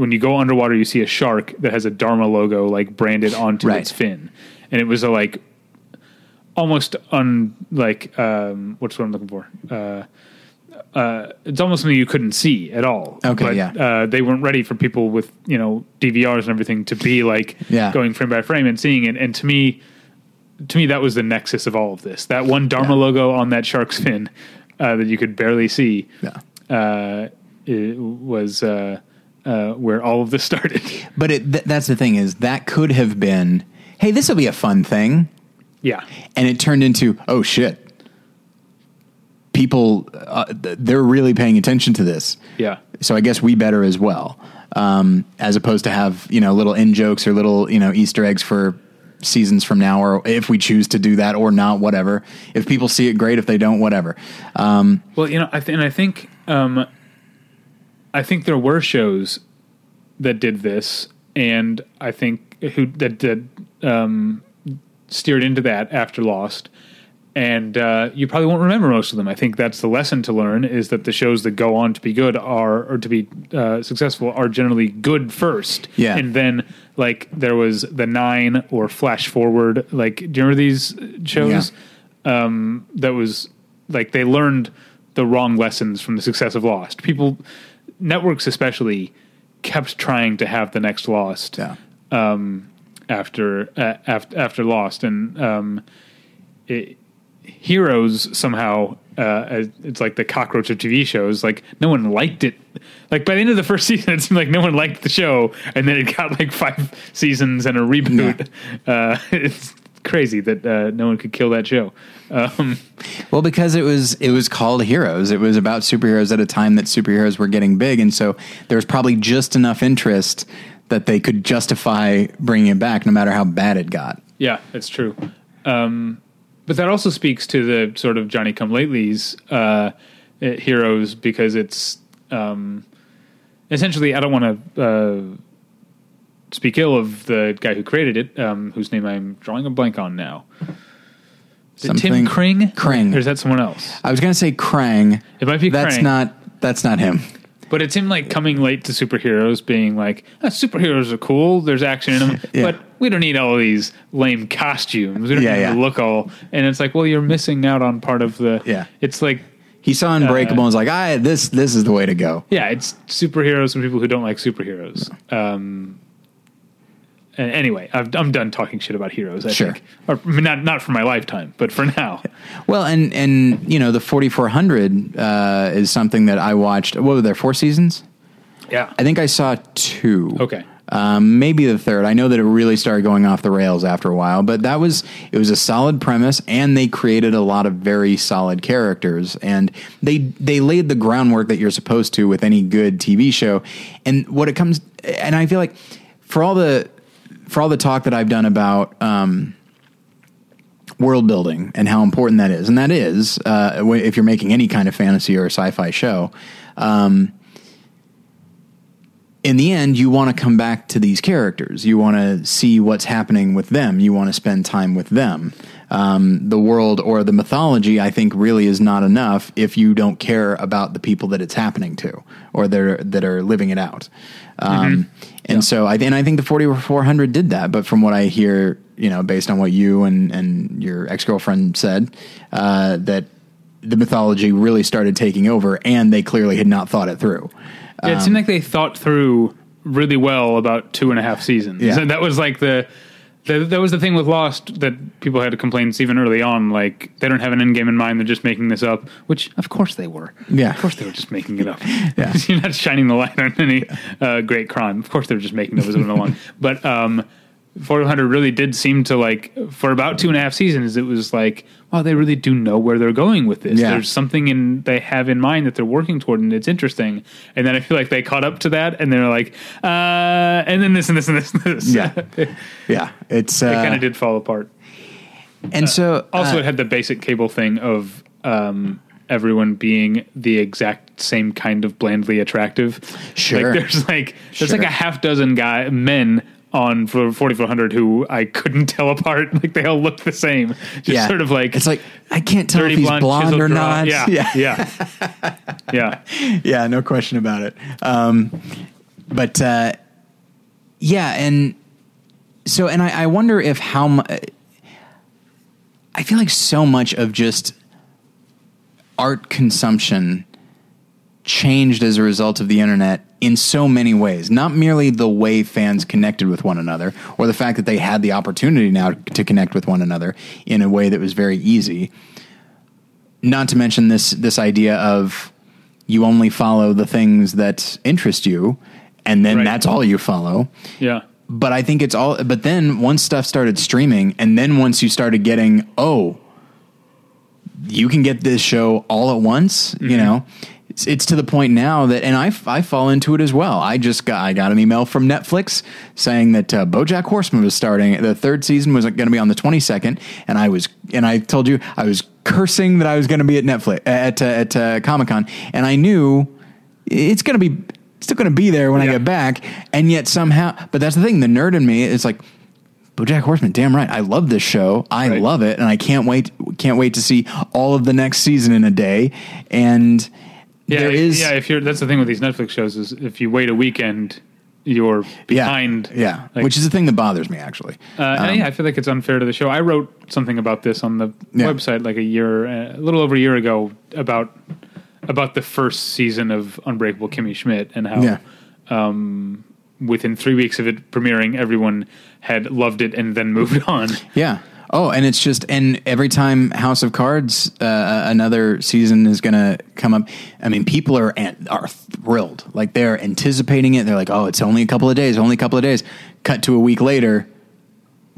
when you go underwater you see a shark that has a dharma logo like branded onto Right. its fin and it was a like almost un like um what's what i'm looking for uh uh, it's almost something you couldn't see at all. Okay, but, yeah. Uh, they weren't ready for people with you know DVRs and everything to be like Yeah. going frame by frame and seeing it. And to me, to me, that was the nexus of all of this. That one Dharma Yeah. logo on that shark's fin uh, that you could barely see Yeah. uh, it was uh, where all of this started. But it, th- that's the thing is that could have been, hey, this will be a fun thing. yeah, and it turned into oh shit. People uh, th- they're really paying attention to this. Yeah, so i guess we better as well. Um, as opposed to have you know little in jokes or little you know easter eggs for seasons from now or if we choose to do that or not whatever. If people see it great. If they don't whatever. Um, Well, you know, I th- and I think um, I think there were shows that did this, and I think who that did um, steered into that after Lost. And uh, you probably won't remember most of them. I think that's the lesson to learn: is that the shows that go on to be good are or to be uh, successful are generally good first, Yeah. and then like there was the Nine or Flash Forward. Like, do you remember these shows? um, that was like they learned the wrong lessons from the success of Lost. People, networks especially, kept trying to have the next Lost yeah after uh, after after Lost, and um, it, Heroes somehow uh, it's like the cockroach of TV shows. Like no one liked it. Like by the end of the first season, it seemed like no one liked the show, and then it got like five seasons and a reboot. Uh, it's crazy that uh, no one could kill that show. Um, Well, because it was it was called Heroes. It was about superheroes at a time that superheroes were getting big, and so there was probably just enough interest that they could justify bringing it back, no matter how bad it got. Yeah, that's true. Um, but that also speaks to the sort of Johnny Come Latelys uh, uh, heroes because it's um, essentially. I don't want to uh, speak ill of the guy who created it, um, whose name I'm drawing a blank on now. Is it Tim Something- Kring? Krang. or is that someone else? I was going to say Krang. It might be That's Krang. not. That's not him. But it's him like coming late to superheroes, being like, ah, superheroes are cool. There's action in them, Yeah. but we don't need all these lame costumes. We don't Yeah, need yeah. to look all. And it's like, well, you're missing out on part of the. Yeah. It's like He saw Unbreakable and was like, "I this this is the way to go." Yeah, it's superheroes and people who don't like superheroes. Um, anyway, I've, I'm done talking shit about heroes. I Sure. think, or I mean, not not for my lifetime, but for now. Well, and and you know the 4400 uh, is something that I watched. What were there four seasons? Yeah. I think I saw two. Okay. Um, maybe the third. I know that it really started going off the rails after a while, but that was it was a solid premise, and they created a lot of very solid characters, and they they laid the groundwork that you're supposed to with any good TV show. And what it comes, and I feel like for all the for all the talk that I've done about. Um, world building and how important that is. And that is, uh, if you're making any kind of fantasy or sci-fi show, um, in the end, you want to come back to these characters. You want to see what's happening with them. You want to spend time with them. Um, the world or the mythology, I think, really is not enough if you don't care about the people that it's happening to or that are, that are living it out. Um, And so, I and I think the forty four hundred did that. But from what I hear, you know, based on what you and and your ex girlfriend said, uh, that the mythology really started taking over, and they clearly had not thought it through. Yeah, it seemed like they thought through really well about two and a half seasons. Yeah. And that was like the, the that was the thing with Lost that people had complaints even early on. Like they don't have an end game in mind; they're just making this up. Which, of course, they were. Yeah. of course they were just making it up. Yeah. you're not shining the light on any uh, great crime. Of course, they were just making it up as it went along. But um, 400 really did seem to like for about two and a half seasons. It was like, wow, they really do know where they're going with this. Yeah. There's something in they have in mind that they're working toward, and it's interesting. And then I feel like they caught up to that, and they're like, uh, and then this and this and this and this. Yeah. Yeah, it's uh, kind of did fall apart. And so, Also, uh, it had the basic cable thing of um, everyone being the exact same kind of blandly attractive. Sure. Like there's like there's Sure. like a half dozen guy men on for 4400 who I couldn't tell apart. Like they all looked the same. Just yeah, sort of like it's like I can't tell if he's blonde, blonde or not. Yeah, yeah, yeah, yeah. yeah, no question about it. Um, but uh, yeah, and so and I, I wonder if how much. I feel like so much of just art consumption changed as a result of the internet in so many ways. Not merely the way fans connected with one another, or the fact that they had the opportunity now to connect with one another in a way that was very easy. Not to mention this this idea of you only follow the things that interest you, and then Right. that's all you follow Yeah. but I think it's all. But then once stuff started streaming, and then once you started getting, oh, you can get this show all at once. You mm-hmm. know, it's, it's to the point now that, and I I fall into it as well. I just got I got an email from Netflix saying that uh, BoJack Horseman was starting. The third season was going to be on the twenty second, and I was and I told you I was cursing that I was going to be at Netflix at uh, at uh, Comic Con, and I knew it's going to be still going to be there when I get back, and yet somehow, but that's the thing. The nerd in me is like, BoJack Horseman. Damn right, I love this show. I Right. love it, and I can't wait. Can't wait to see all of the next season in a day. And Yeah, there is, yeah. If you're that's the thing with these Netflix shows is if you wait a weekend, you're behind. yeah, Like, which is the thing that bothers me actually. Uh, and yeah, I feel like it's unfair to the show. I wrote something about this on the Yeah. website like a year, uh, a little over a year ago about about the first season of Unbreakable Kimmy Schmidt and how Yeah. within three weeks of it premiering, everyone had loved it and then moved on. Yeah. Oh, and it's just and every time House of Cards uh, another season is going to come up. I mean, people are are thrilled. Like they're anticipating it. They're like, "Oh, it's only a couple of days. Only a couple of days." Cut to a week later,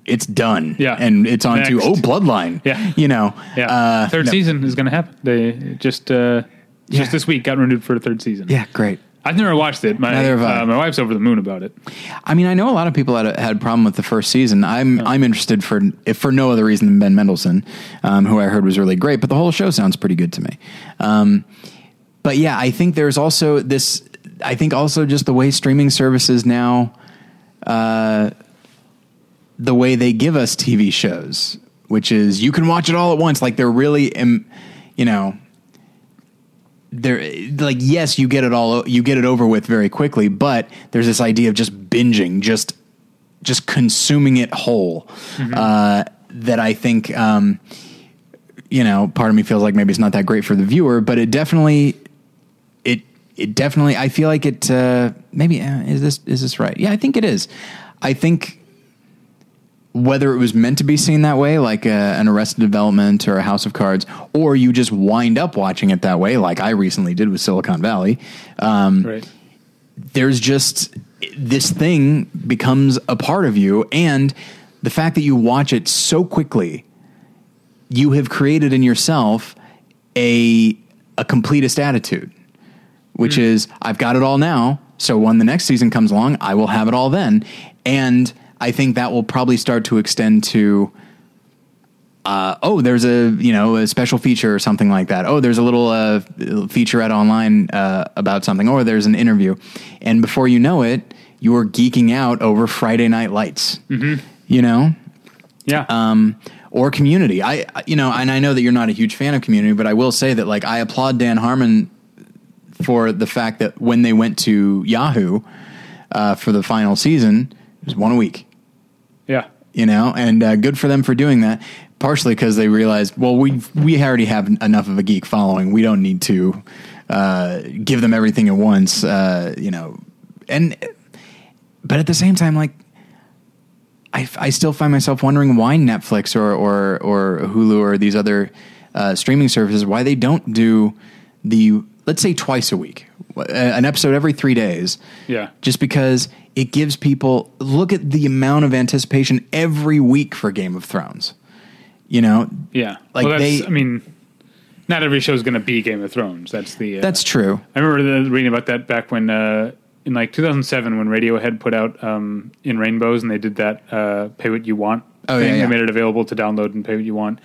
it's done. Yeah. and it's on to oh, Bloodline. Yeah. you know. Yeah, Uh, third no. season is going to happen. They just uh, Yeah. just this week got renewed for a third season. Yeah, great. I've never watched it. My Neither have I. uh, my wife's over the moon about it. I mean, I know a lot of people had a, had a problem with the first season. I'm I'm interested for if for no other reason than Ben Mendelsohn, um, who I heard was really great. But the whole show sounds pretty good to me. Um, but yeah, I think there's also this. I think also just the way streaming services now, uh, the way they give us TV shows, which is you can watch it all at once. Like they're really, um, you know, they're like yes you get it all you get it over with very quickly but there's this idea of just binging just just consuming it whole uh, that i think um, you know, part of me feels like maybe it's not that great for the viewer, but it definitely, it it definitely. I feel like it. Uh, maybe uh, is this is this right? Yeah, I think it is. I think whether it was meant to be seen that way, like uh an Arrested Development or a House of Cards, or you just wind up watching it that way, like I recently did with Silicon Valley. Um, Right. there's just this thing becomes a part of you and the fact that you watch it so quickly you have created in yourself a a completist attitude which is I've got it all now so when the next season comes along I will have it all then and I think that will probably start to extend to uh, oh, there's a you know a special feature or something like that. Oh, there's a little uh, featurette online uh, about something, or there's an interview, and before you know it, you're geeking out over Friday Night Lights. Mm-hmm. You know, Yeah. um, or Community. I you know, and I know that you're not a huge fan of Community, but I will say that like I applaud Dan Harmon for the fact that when they went to Yahoo uh, for the final season, it was one a week. You know, and uh, good for them for doing that. Partially because they realized, well, we we already have enough of a geek following. We don't need to uh, give them everything at once, uh, you know. And but at the same time, like I, I still find myself wondering why Netflix or or or Hulu or these other uh, streaming services why they don't do the let's say twice a week, an episode every three days Yeah. just because it gives people look at the amount of anticipation every week for Game of Thrones. You know, Yeah. Like well, they- I mean, not every show is going to be Game of Thrones. That's the. Uh, that's true. I remember the, reading about that back when uh, in like 2007 when Radiohead put out um, in Rainbows and they did that uh, pay what you want Oh, thing. yeah, yeah. They made it available to download and pay what you want.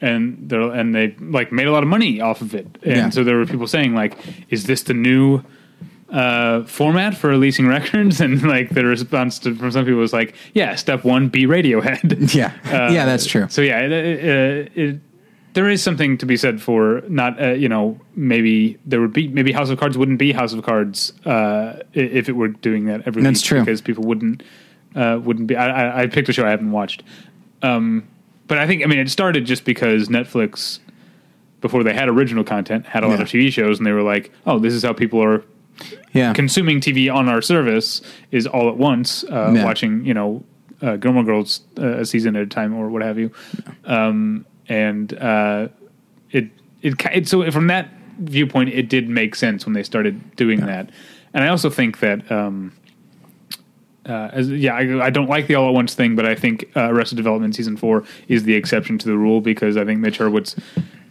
And they and they like made a lot of money off of it. And Yeah. so there were people saying like, "Is this the new uh, format for releasing records?" And like the response to, from some people was like, "Yeah, step one, be Radiohead." Yeah, Uh, yeah, that's true. So yeah, it, it, it, there is something to be said for not uh, you know maybe there would be maybe House of Cards wouldn't be House of Cards uh, if it were doing that every That's week true. because people wouldn't uh, wouldn't be. I, I, I picked a show I haven't watched, um, but I think I mean it started just because Netflix before they had original content had a lot of TV shows and they were like oh this is how people are Yeah, consuming TV on our service is all at once, uh, Yeah. watching you know uh, Gilmore Girls uh, a season at a time or what have you, um, and uh, it it it so from that viewpoint it did make sense when they started doing that, and I also think that. Um, uh, as, yeah, I, I don't like the all at once thing, but I think uh, Arrested Development season four is the exception to the rule because I think Mitch Hurwitz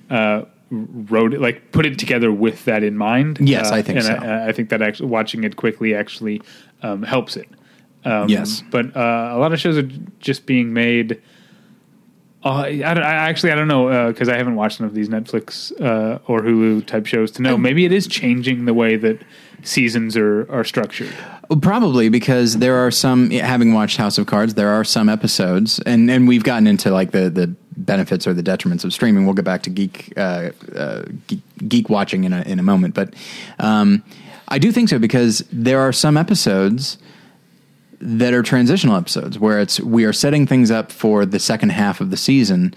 uh, wrote it, like put it together with that in mind. Yes, Uh, I think and so. I, I think that actually watching it quickly actually um, helps it. Um, Yes. but uh, a lot of shows are just being made. Uh, I, don't, I actually I don't know because I haven't watched enough of these Netflix uh, or Hulu type shows to know. Maybe it is changing the way that seasons are are structured. Probably because there are some, having watched House of Cards, there are some episodes, and, and we've gotten into like the, the benefits or the detriments of streaming. We'll get back to geek uh, uh, geek, geek watching in a in a moment, but um, I do think so because there are some episodes that are transitional episodes where it's we are setting things up for the second half of the season.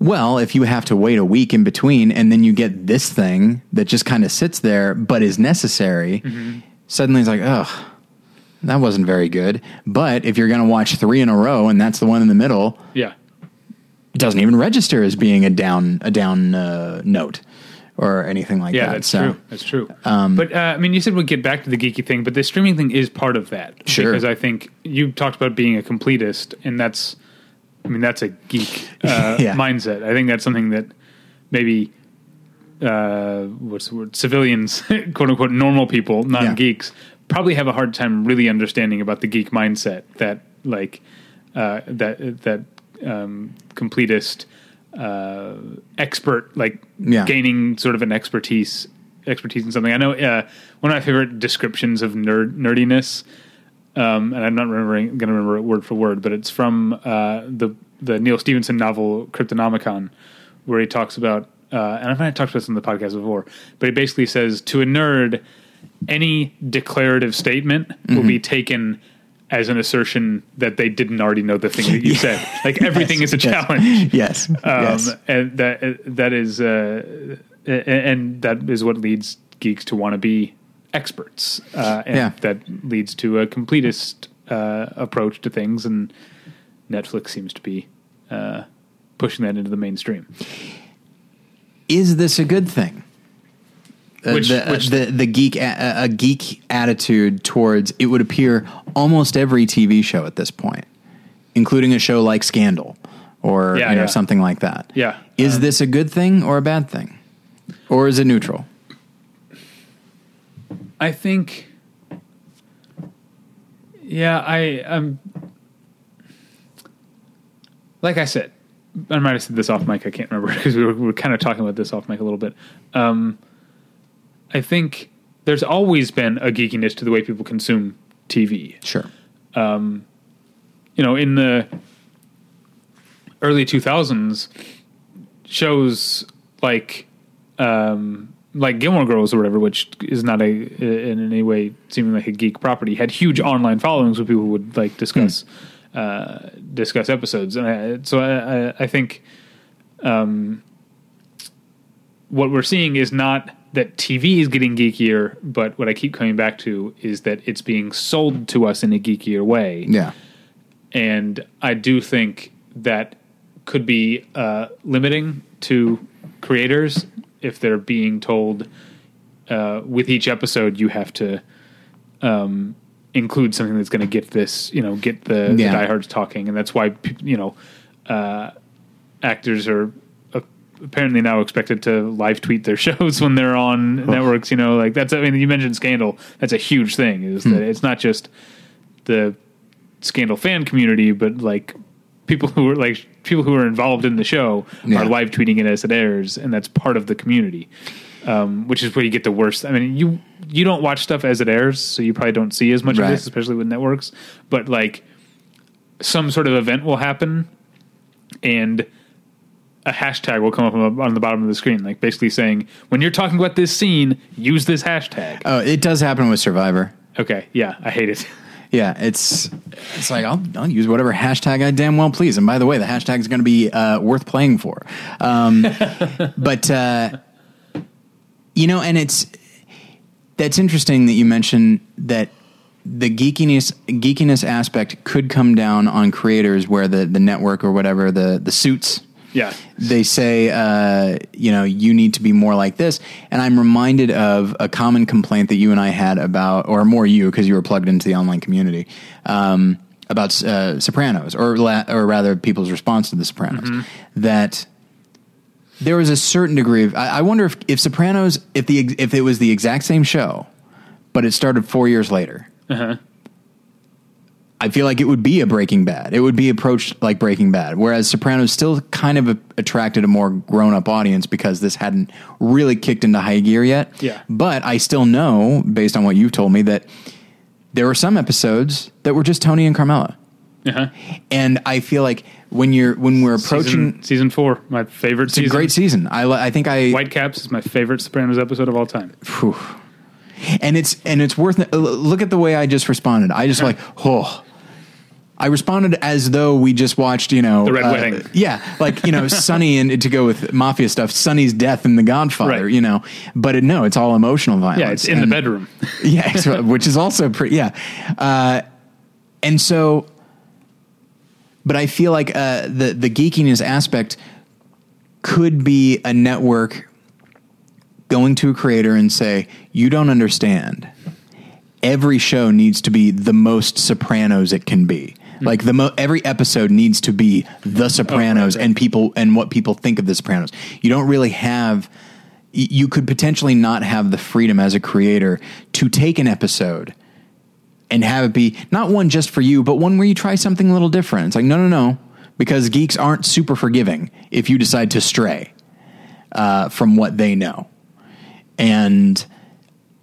Well, if you have to wait a week in between and then you get this thing that just kind of sits there but is necessary, suddenly it's like, oh, that wasn't very good. But if you're going to watch three in a row and that's the one in the middle, Yeah, doesn't even register as being a down a down uh, note or anything like yeah, that. that's So, true. That's true. but uh, I mean, you said we'd get back to the geeky thing, but the streaming thing is part of that. Sure. because I think you talked about being a completist, and that's, I mean, that's a geek uh, Yeah. mindset. I think that's something that maybe. Uh, what's the word? Civilians, quote unquote, normal people, non geeks, probably have a hard time really understanding about the geek mindset. That like uh, that that um, completist uh, expert, like Yeah. gaining sort of an expertise expertise in something. I know uh, one of my favorite descriptions of nerd nerdiness, um, and I'm not remembering going to remember it word for word, but it's from uh, the the Neal Stephenson novel Cryptonomicon, where he talks about, uh, and I've talked about this on the podcast before, but he basically says to a nerd, any declarative statement will be taken as an assertion that they didn't already know the thing that you said. Like everything Yes, is a challenge. Yes. Um, yes. and that that is uh, and that is what leads geeks to want to be experts. Uh, and Yeah. that leads to a completist uh, approach to things, and Netflix seems to be uh, pushing that into the mainstream. Is this a good thing? Uh, Which- the, which- the the geek a, a geek attitude towards it would appear almost every TV show at this point, including a show like Scandal or Yeah, you know yeah. something like that. Yeah. Is Um, this a good thing or a bad thing, or is it neutral? I think. Yeah, I um. Like I said, I might have said this off mic. I can't remember because we were, we were kind of talking about this off mic a little bit. Um, I think there's always been a geekiness to the way people consume TV. Sure. You know, in the early 2000s, shows like um, like Gilmore Girls or whatever, which is not a in any way seeming like a geek property, had huge online followings where people would like discuss uh, discuss episodes, and I, so I, I, I think um, what we're seeing is not that TV is getting geekier, but what I keep coming back to is that it's being sold to us in a geekier way. Yeah. and I do think that could be uh, limiting to creators if they're being told uh, with each episode you have to um, include something that's going to get this, you know, get the, the diehards talking, and that's why you know uh, actors are apparently now expected to live tweet their shows when they're on networks. You know, like that's I mean, you mentioned Scandal. That's a huge thing. Is Hmm. that it's not just the Scandal fan community, but like people who are like people who are involved in the show Yeah. are live tweeting it as it airs, and that's part of the community. Um, which is where you get the worst. I mean, you you don't watch stuff as it airs, so you probably don't see as much Right. of this, especially with networks. But like some sort of event will happen, and a hashtag will come up on the, on the bottom of the screen, like basically saying, "When you're talking about this scene, use this hashtag." Oh, it does happen with Survivor. okay, yeah, I hate it. Yeah, it's it's like I'll I'll use whatever hashtag I damn well please. And by the way, the hashtag is going to be uh, worth playing for. Um, but uh, you know, and it's that's interesting that you mentioned that the geekiness geekiness aspect could come down on creators where the the network or whatever the the suits Yeah, they say, uh, you know, you need to be more like this. And I'm reminded of a common complaint that you and I had about, or more you, because you were plugged into the online community, um, about uh, Sopranos, or la- or rather, people's response to the Sopranos. That there was a certain degree of. I, I wonder if, if Sopranos, if the if it was the exact same show, but it started four years later. I feel like it would be a Breaking Bad. It would be approached like Breaking Bad, whereas Sopranos still kind of a, attracted a more grown up audience because this hadn't really kicked into high gear yet. Yeah. But I still know, based on what you've told me, that there were some episodes that were just Tony and Carmela, uh-huh. and I feel like when you're when we're approaching, season, season four, my favorite it's a season. great season. I I think I Whitecaps is my favorite Sopranos episode of all time. Phew. And it's and it's worth look at the way I just responded. I just like oh. I responded as though we just watched, you know, The Red uh, Wedding. Yeah, like you know, Sonny and to go with mafia stuff, Sonny's death in The Godfather. Right. You know, but it, no, it's all emotional violence. Yeah, it's in the bedroom. yeah, which is also pretty. Yeah, uh, and so, but I feel like uh, the the geekiness aspect could be a network going to a creator and say, "You don't understand. Every show needs to be the most Sopranos it can be." Like the mo- every episode needs to be The Sopranos and people and what people think of The Sopranos. You don't really have y- you could potentially not have the freedom as a creator to take an episode and have it be not one just for you, but one where you try something a little different. It's like, no, no, no, because geeks aren't super forgiving if you decide to stray uh, from what they know. And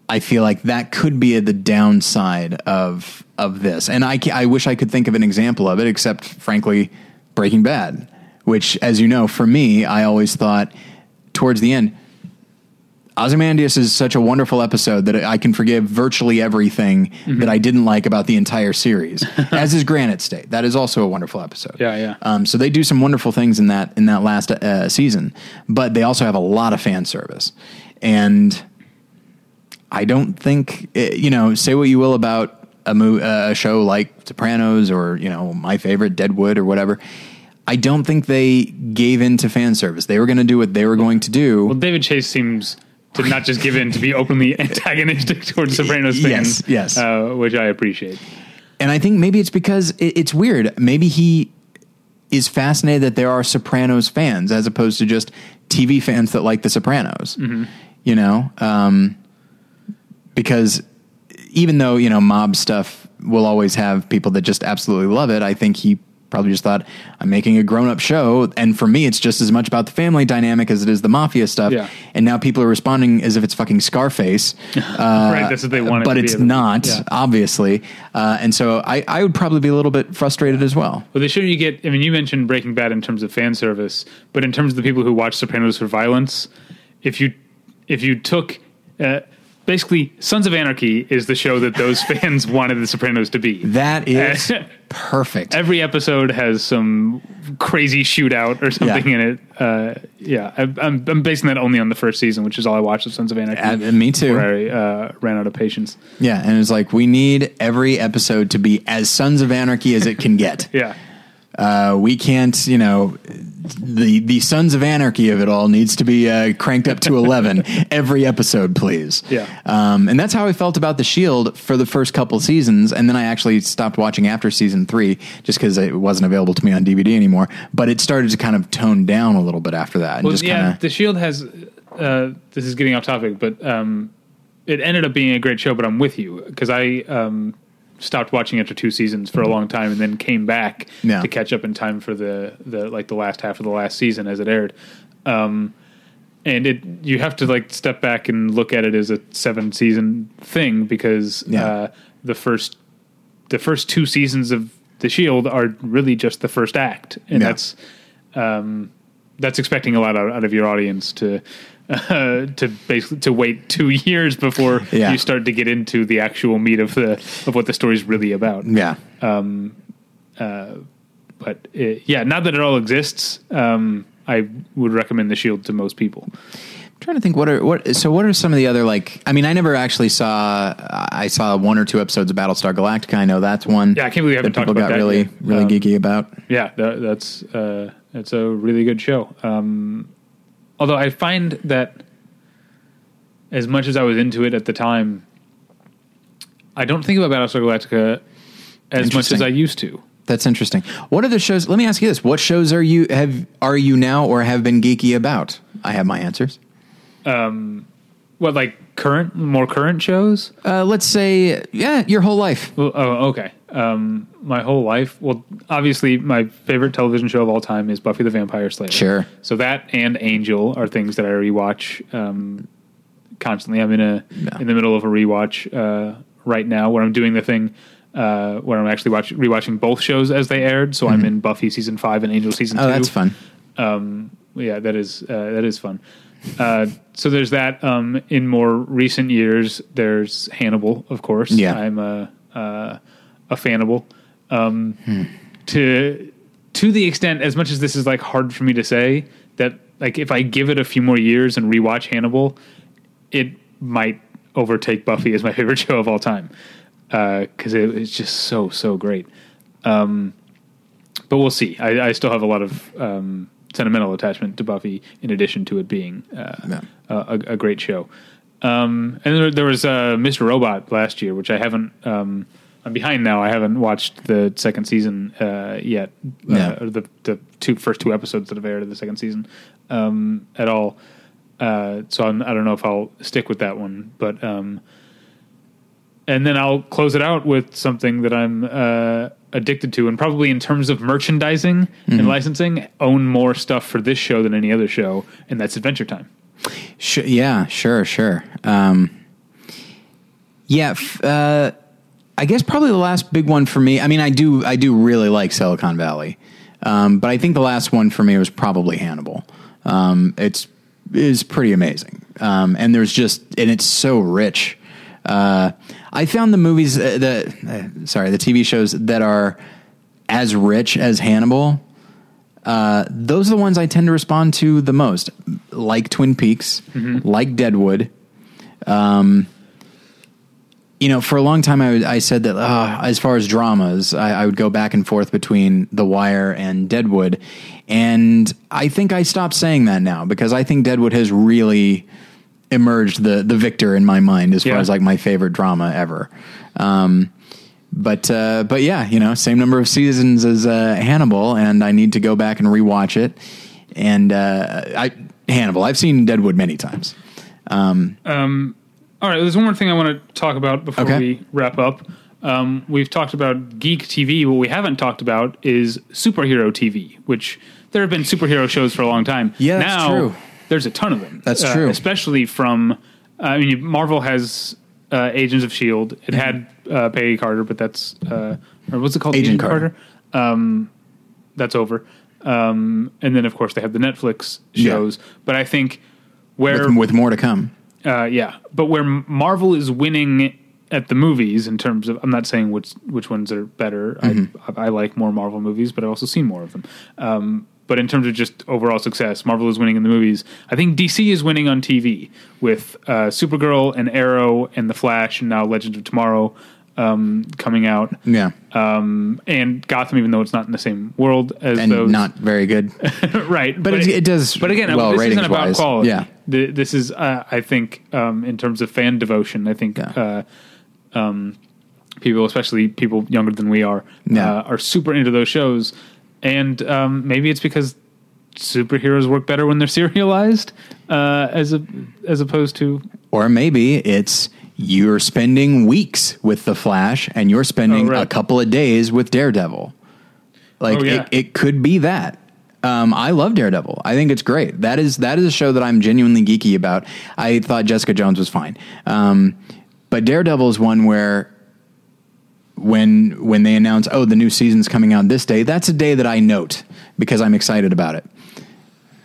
I feel like that could be the downside of of this. And I, I wish I could think of an example of it, except frankly, Breaking Bad, which, as you know, for me, I always thought towards the end, Ozymandias is such a wonderful episode that I can forgive virtually everything Mm-hmm. that I didn't like about the entire series. as is Granite State. That is also a wonderful episode. Yeah, yeah. Um, so they do some wonderful things in that in that last uh, season, but they also have a lot of fan service, and I don't think eh, you know. Say what you will about a mo- uh, a show like Sopranos or you know my favorite Deadwood or whatever. I don't think they gave in to fan service. They were going to do what they were going to do. Well, David Chase seems to not just give in to be openly antagonistic towards Sopranos fans. Yes, yes. uh, which I appreciate. And I think maybe it's because it, it's weird. Maybe he is fascinated that there are Sopranos fans as opposed to just TV fans that like The Sopranos. You know, um, because even though you know mob stuff will always have people that just absolutely love it, I think he probably just thought I'm making a grown up show, and for me, it's just as much about the family dynamic as it is the mafia stuff. Yeah. And now people are responding as if it's fucking Scarface. right, that's what they want, but to it's not Yeah. obviously uh, and so I, I would probably be a little bit frustrated as well Well, they show you get. I mean, you mentioned Breaking Bad in terms of fan service, but in terms of the people who watch Sopranos for violence, if you if you took uh, basically Sons of Anarchy is the show that those fans wanted the Sopranos to be. that is perfect Every episode has some crazy shootout or something Yeah. in it. Uh, yeah, I, I'm, I'm basing that only on the first season, which is all I watched of Sons of Anarchy. Uh, me too. I uh, ran out of patience. yeah and it's like we need every episode to be as sons of anarchy as it can get Yeah, uh, we can't you know the the sons of anarchy of it all needs to be uh, cranked up to 11 every episode please Yeah. um, and that's how i felt about the shield for the first couple seasons and then i actually stopped watching after season three just because it wasn't available to me on dvd anymore but it started to kind of tone down a little bit after that and well, just yeah. kind of The Shield has. Uh, this is getting off topic, but um, it ended up being a great show. But I'm with you because I um, stopped watching after two seasons for a long time, and then came back Yeah. to catch up in time for the the like the last half of the last season as it aired. Um, and it you have to like step back and look at it as a seven season thing because Yeah. uh, the first the first two seasons of the Shield are really just the first act, and Yeah. that's um, that's expecting a lot out, out of your audience to uh, to basically to wait two years before Yeah. you start to get into the actual meat of the of what the story's really about. yeah But uh yeah, now that it all exists, um, I would recommend the Shield to most people. I'm trying to think what are what so what are some of the other like I mean I never actually saw I saw one or two episodes of Battlestar Galactica I know that's one Yeah, I can't believe we haven't talked about got that really yet. really Um, geeky about Yeah, that, that's uh, that's a really good show. Um, although I find that as much as I was into it at the time, I don't think about Battlestar Galactica as much as I used to. that's interesting what are the shows let me ask you this what shows are you have are you now or have been geeky about I have my answers Um, What like current, more current shows? uh, let's say yeah your whole life Well, oh, okay. Um, my whole life. Well, obviously, my favorite television show of all time is Buffy the Vampire Slayer. Sure. So that and Angel are things that I rewatch um, constantly. I'm in a Yeah. in the middle of a rewatch uh, right now where I'm doing the thing uh, where I'm actually watch, rewatching both shows as they aired. So I'm in Buffy season five and Angel season Mm-hmm. oh two. that's fun Um, yeah, that is uh, that is fun. Uh, so there's that. Um, in more recent years, there's Hannibal, of course. Yeah. I'm a uh, a Fannibal. Um, To to the extent, as much as this is like hard for me to say, that like if I give it a few more years and rewatch Hannibal, it might overtake Buffy as my favorite show of all time because it, it's just so so great but we'll see. I, I still have a lot of um, sentimental attachment to Buffy, in addition to it being uh, Yeah. a, a great show. Um, and there, there was uh, Mr. Robot last year, which I haven't. I'm behind now. I haven't watched the second season uh, yet, uh, Yeah. or the the two first two episodes that have aired of the second season um, at all. Uh, so I'm, I don't know if I'll stick with that one, but um, and then I'll close it out with something that I'm uh, addicted to, and probably in terms of merchandising and licensing, own more stuff for this show than any other show, and that's Adventure Time. Yeah, sure, sure. Um, yeah, f- uh, I guess probably the last big one for me. I mean, I do, I do really like Silicon Valley, um, but I think the last one for me was probably Hannibal. Um, it's is pretty amazing. Um, and there's just and it's so rich. Uh, I found the movies uh, the uh, sorry the TV shows that are as rich as Hannibal. Uh, those are the ones I tend to respond to the most, like Twin Peaks, like Deadwood. Um, you know, for a long time, I, would- I said that uh, as far as dramas, I, I would go back and forth between The Wire and Deadwood. And I think I stopped saying that now because I think Deadwood has really emerged the, the victor in my mind as Yeah. far as like my favorite drama ever. Um, but uh, but yeah, you know, same number of seasons as uh, Hannibal, and I need to go back and rewatch it. And uh, I Hannibal, I've seen Deadwood many times. Um, All right, there's one more thing I want to talk about before Okay. we wrap up. Um, we've talked about geek TV. What we haven't talked about is superhero TV, which there have been superhero shows for a long time. Yeah, that's now, true. There's a ton of them. That's Uh, true. especially from. I mean, Marvel has uh, Agents of Shield. It had uh, Peggy Carter, but that's uh, or what's it called? Mm-hmm. Agent Carter. Um, that's over. Um, and then, of course, they have the Netflix Yeah. shows. But I think where with, with more to come. Uh, yeah, but where Marvel is winning at the movies in terms of, I'm not saying which which ones are better. I, I like more Marvel movies, but I've also seen more of them. Um, but in terms of just overall success, Marvel is winning in the movies. I think DC is winning on TV with uh, Supergirl and Arrow and The Flash and now Legends of Tomorrow um, coming out, Yeah, um, and Gotham, even though it's not in the same world as and those, not very good. right? But it- it does But again, well this isn't about ratings-wise. quality. Yeah. Th- this is, uh, I think, um, in terms of fan devotion, I think Yeah. uh, um, people, especially people younger than we are, Yeah. uh, are super into those shows. And um, maybe it's because superheroes work better when they're serialized, uh, as a as opposed to Or maybe it's you're spending weeks with the Flash and you're spending Oh, right. a couple of days with Daredevil. Like Oh, yeah. it, it could be that. Um, I love Daredevil. I think it's great. That is that is a show that I'm genuinely geeky about. I thought Jessica Jones was fine, um, but Daredevil is one where when when they announce, oh, the new season's coming out this day, that's a day that I note because I'm excited about it.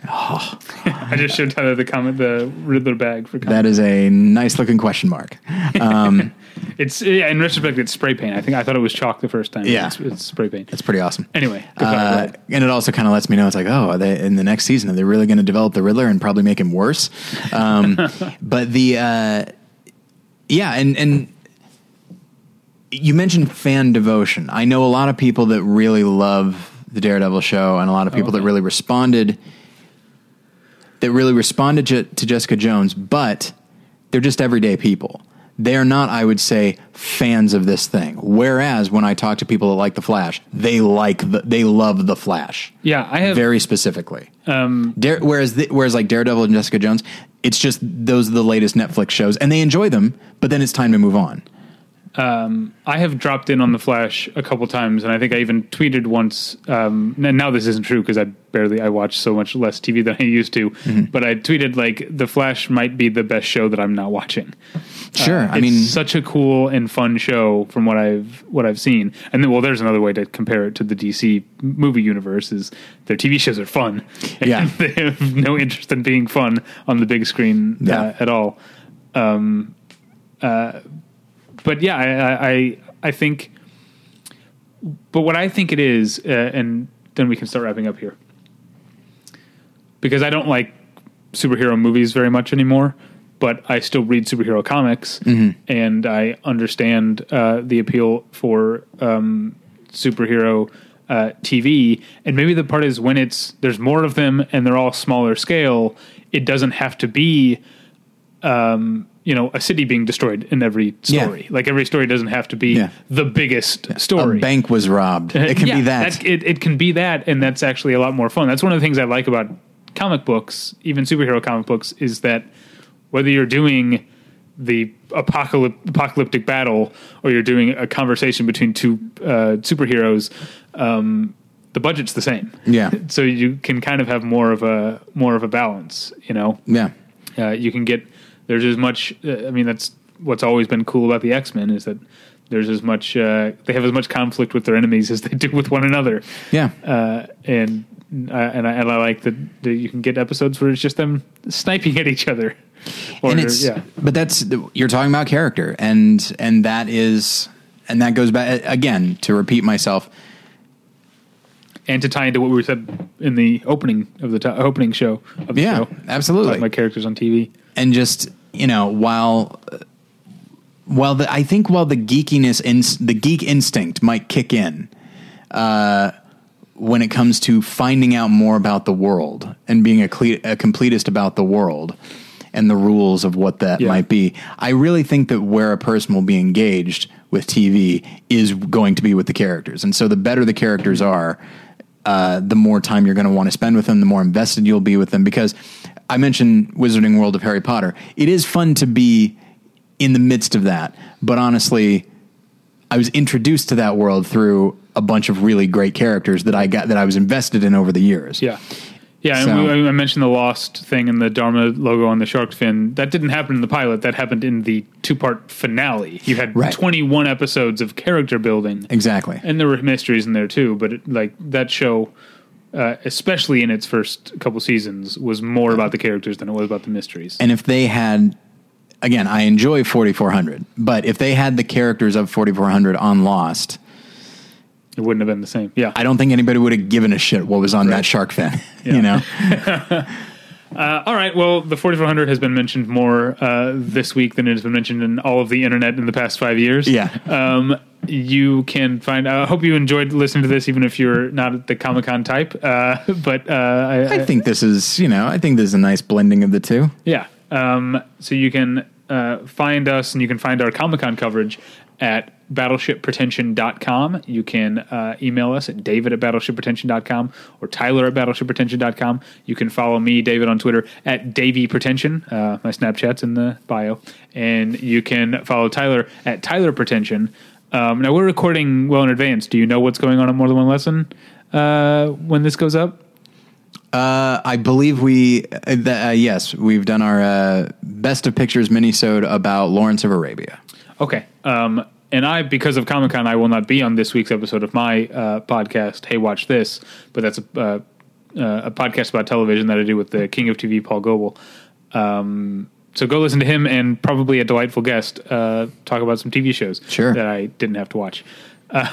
I just showed Tyler the comment, the Riddler bag for comment. That is a nice looking question mark. Um, It's yeah, in retrospect, it's spray paint. I think I thought it was chalk the first time. Yeah. it's, it's spray paint. That's pretty awesome. Anyway, Uh, and it also kind of lets me know it's like, oh, are they in the next season? Are they really going to develop the Riddler and probably make him worse? Um, but the uh, yeah, and and you mentioned fan devotion. I know a lot of people that really love the Daredevil show, and a lot of people that really responded that really responded to, to Jessica Jones, but they're just everyday people. They're not, I would say, fans of this thing. Whereas when I talk to people that like the Flash, they like the, they love the Flash yeah, I have very specifically. um, Dare, whereas the, whereas like Daredevil and Jessica Jones, it's just those are the latest Netflix shows, and they enjoy them. But then it's time to move on. I have dropped in on the Flash a couple times, and I think I even tweeted once. Um, and now this isn't true because I barely I watch so much less TV than I used to. Mm-hmm. But I tweeted like the Flash might be the best show that I'm not watching. Sure, I it's mean, such a cool and fun show from what I've what I've seen. And then, well, there's another way to compare it to the DC movie universe: is their TV shows are fun. And Yeah. they have no interest in being fun on the big screen Yeah. uh, at all. Um, uh, but yeah, I, I I think. But what I think it is, uh, and then we can start wrapping up here, because I don't like superhero movies very much anymore, but I still read superhero comics, and I understand uh, the appeal for um, superhero uh, TV. And maybe the part is when it's there's more of them and they're all smaller scale. It doesn't have to be, um, you know, a city being destroyed in every Yeah. story. Like every story doesn't have to be Yeah. the biggest story. a bank was robbed. It can Yeah, be that. it, it can be that, and that's actually a lot more fun. That's one of the things I like about comic books, even superhero comic books, is that whether you're doing the apocalyp- apocalyptic battle or you're doing a conversation between two uh, superheroes, um, the budget's the same. Yeah. so you can kind of have more of a more of a balance. You know, yeah, uh, you can get there's as much. Uh, I mean, that's what's always been cool about the X Men is that there's as much uh, they have as much conflict with their enemies as they do with one another. Yeah. Uh, and uh, and I, and I like that, that you can get episodes where it's just them sniping at each other. Or, and it's yeah, but that's you're talking about character and and that is and that goes back again to repeat myself and to tie into what we said in the opening of the to- opening show of the Yeah, show. absolutely. About characters on TV. and just you know while while the I think while the geekiness the geek instinct might kick in uh, when it comes to finding out more about the world and being a, cle- a completist about the world and the rules of what that Yeah. might be. I really think that where a person will be engaged with TV is going to be with the characters, and so the better the characters are, uh, the more time you're going to want to spend with them, the more invested you'll be with them. Because I mentioned Wizarding World of Harry Potter. It is fun to be in the midst of that, but honestly, I was introduced to that world through a bunch of really great characters that I got that I was invested in over the years. Yeah. Yeah, and So- we, I mentioned the Lost thing and the Dharma logo on the shark fin. That didn't happen in the pilot. That happened in the two part finale. You had Right. 21 episodes of character building. Exactly. and there were mysteries in there too. But it, like that show, uh, especially in its first couple seasons, was more about the characters than it was about the mysteries. And if they had, again, I enjoy 4400, but if they had the characters of 4400 on Lost, it wouldn't have been the same. Yeah. I don't think anybody would have given a shit what was on that shark fin. You know, Uh, all right. Well, the 4400 has been mentioned more uh, this week than it has been mentioned in all of the internet in the past five years. Yeah. Um, you can find. I hope you enjoyed listening to this, even if you're not the Comic Con type. Uh, but uh, I, I think this is, you know, I think this is a nice blending of the two. Yeah. Um, so you can uh, find us and you can find our Comic Con coverage at battleshippretension.com. You can uh, email us at david at battleshippretension.com or tyler at battleshippretension.com. You can follow me, David, on Twitter at davypretension. Uh, my Snapchat's in the bio. And you can follow Tyler at tylerpretension. Um, now, we're recording well in advance. Do you know what's going on at More Than One Lesson uh, when this goes up? Uh, I believe we, uh, th- uh, yes, we've done our uh, best of pictures minisode about Lawrence of Arabia. Okay. Um, and I, because of Comic Con, I will not be on this week's episode of my uh, podcast. Hey, watch this! But that's a uh, uh, a podcast about television that I do with the King of TV, Paul Goebel. Um, so go listen to him and probably a delightful guest uh, talk about some TV shows Sure. that I didn't have to watch.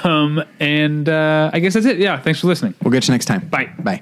Um, and uh, I guess that's it. Yeah. Thanks for listening. We'll get you next time. Bye. Bye.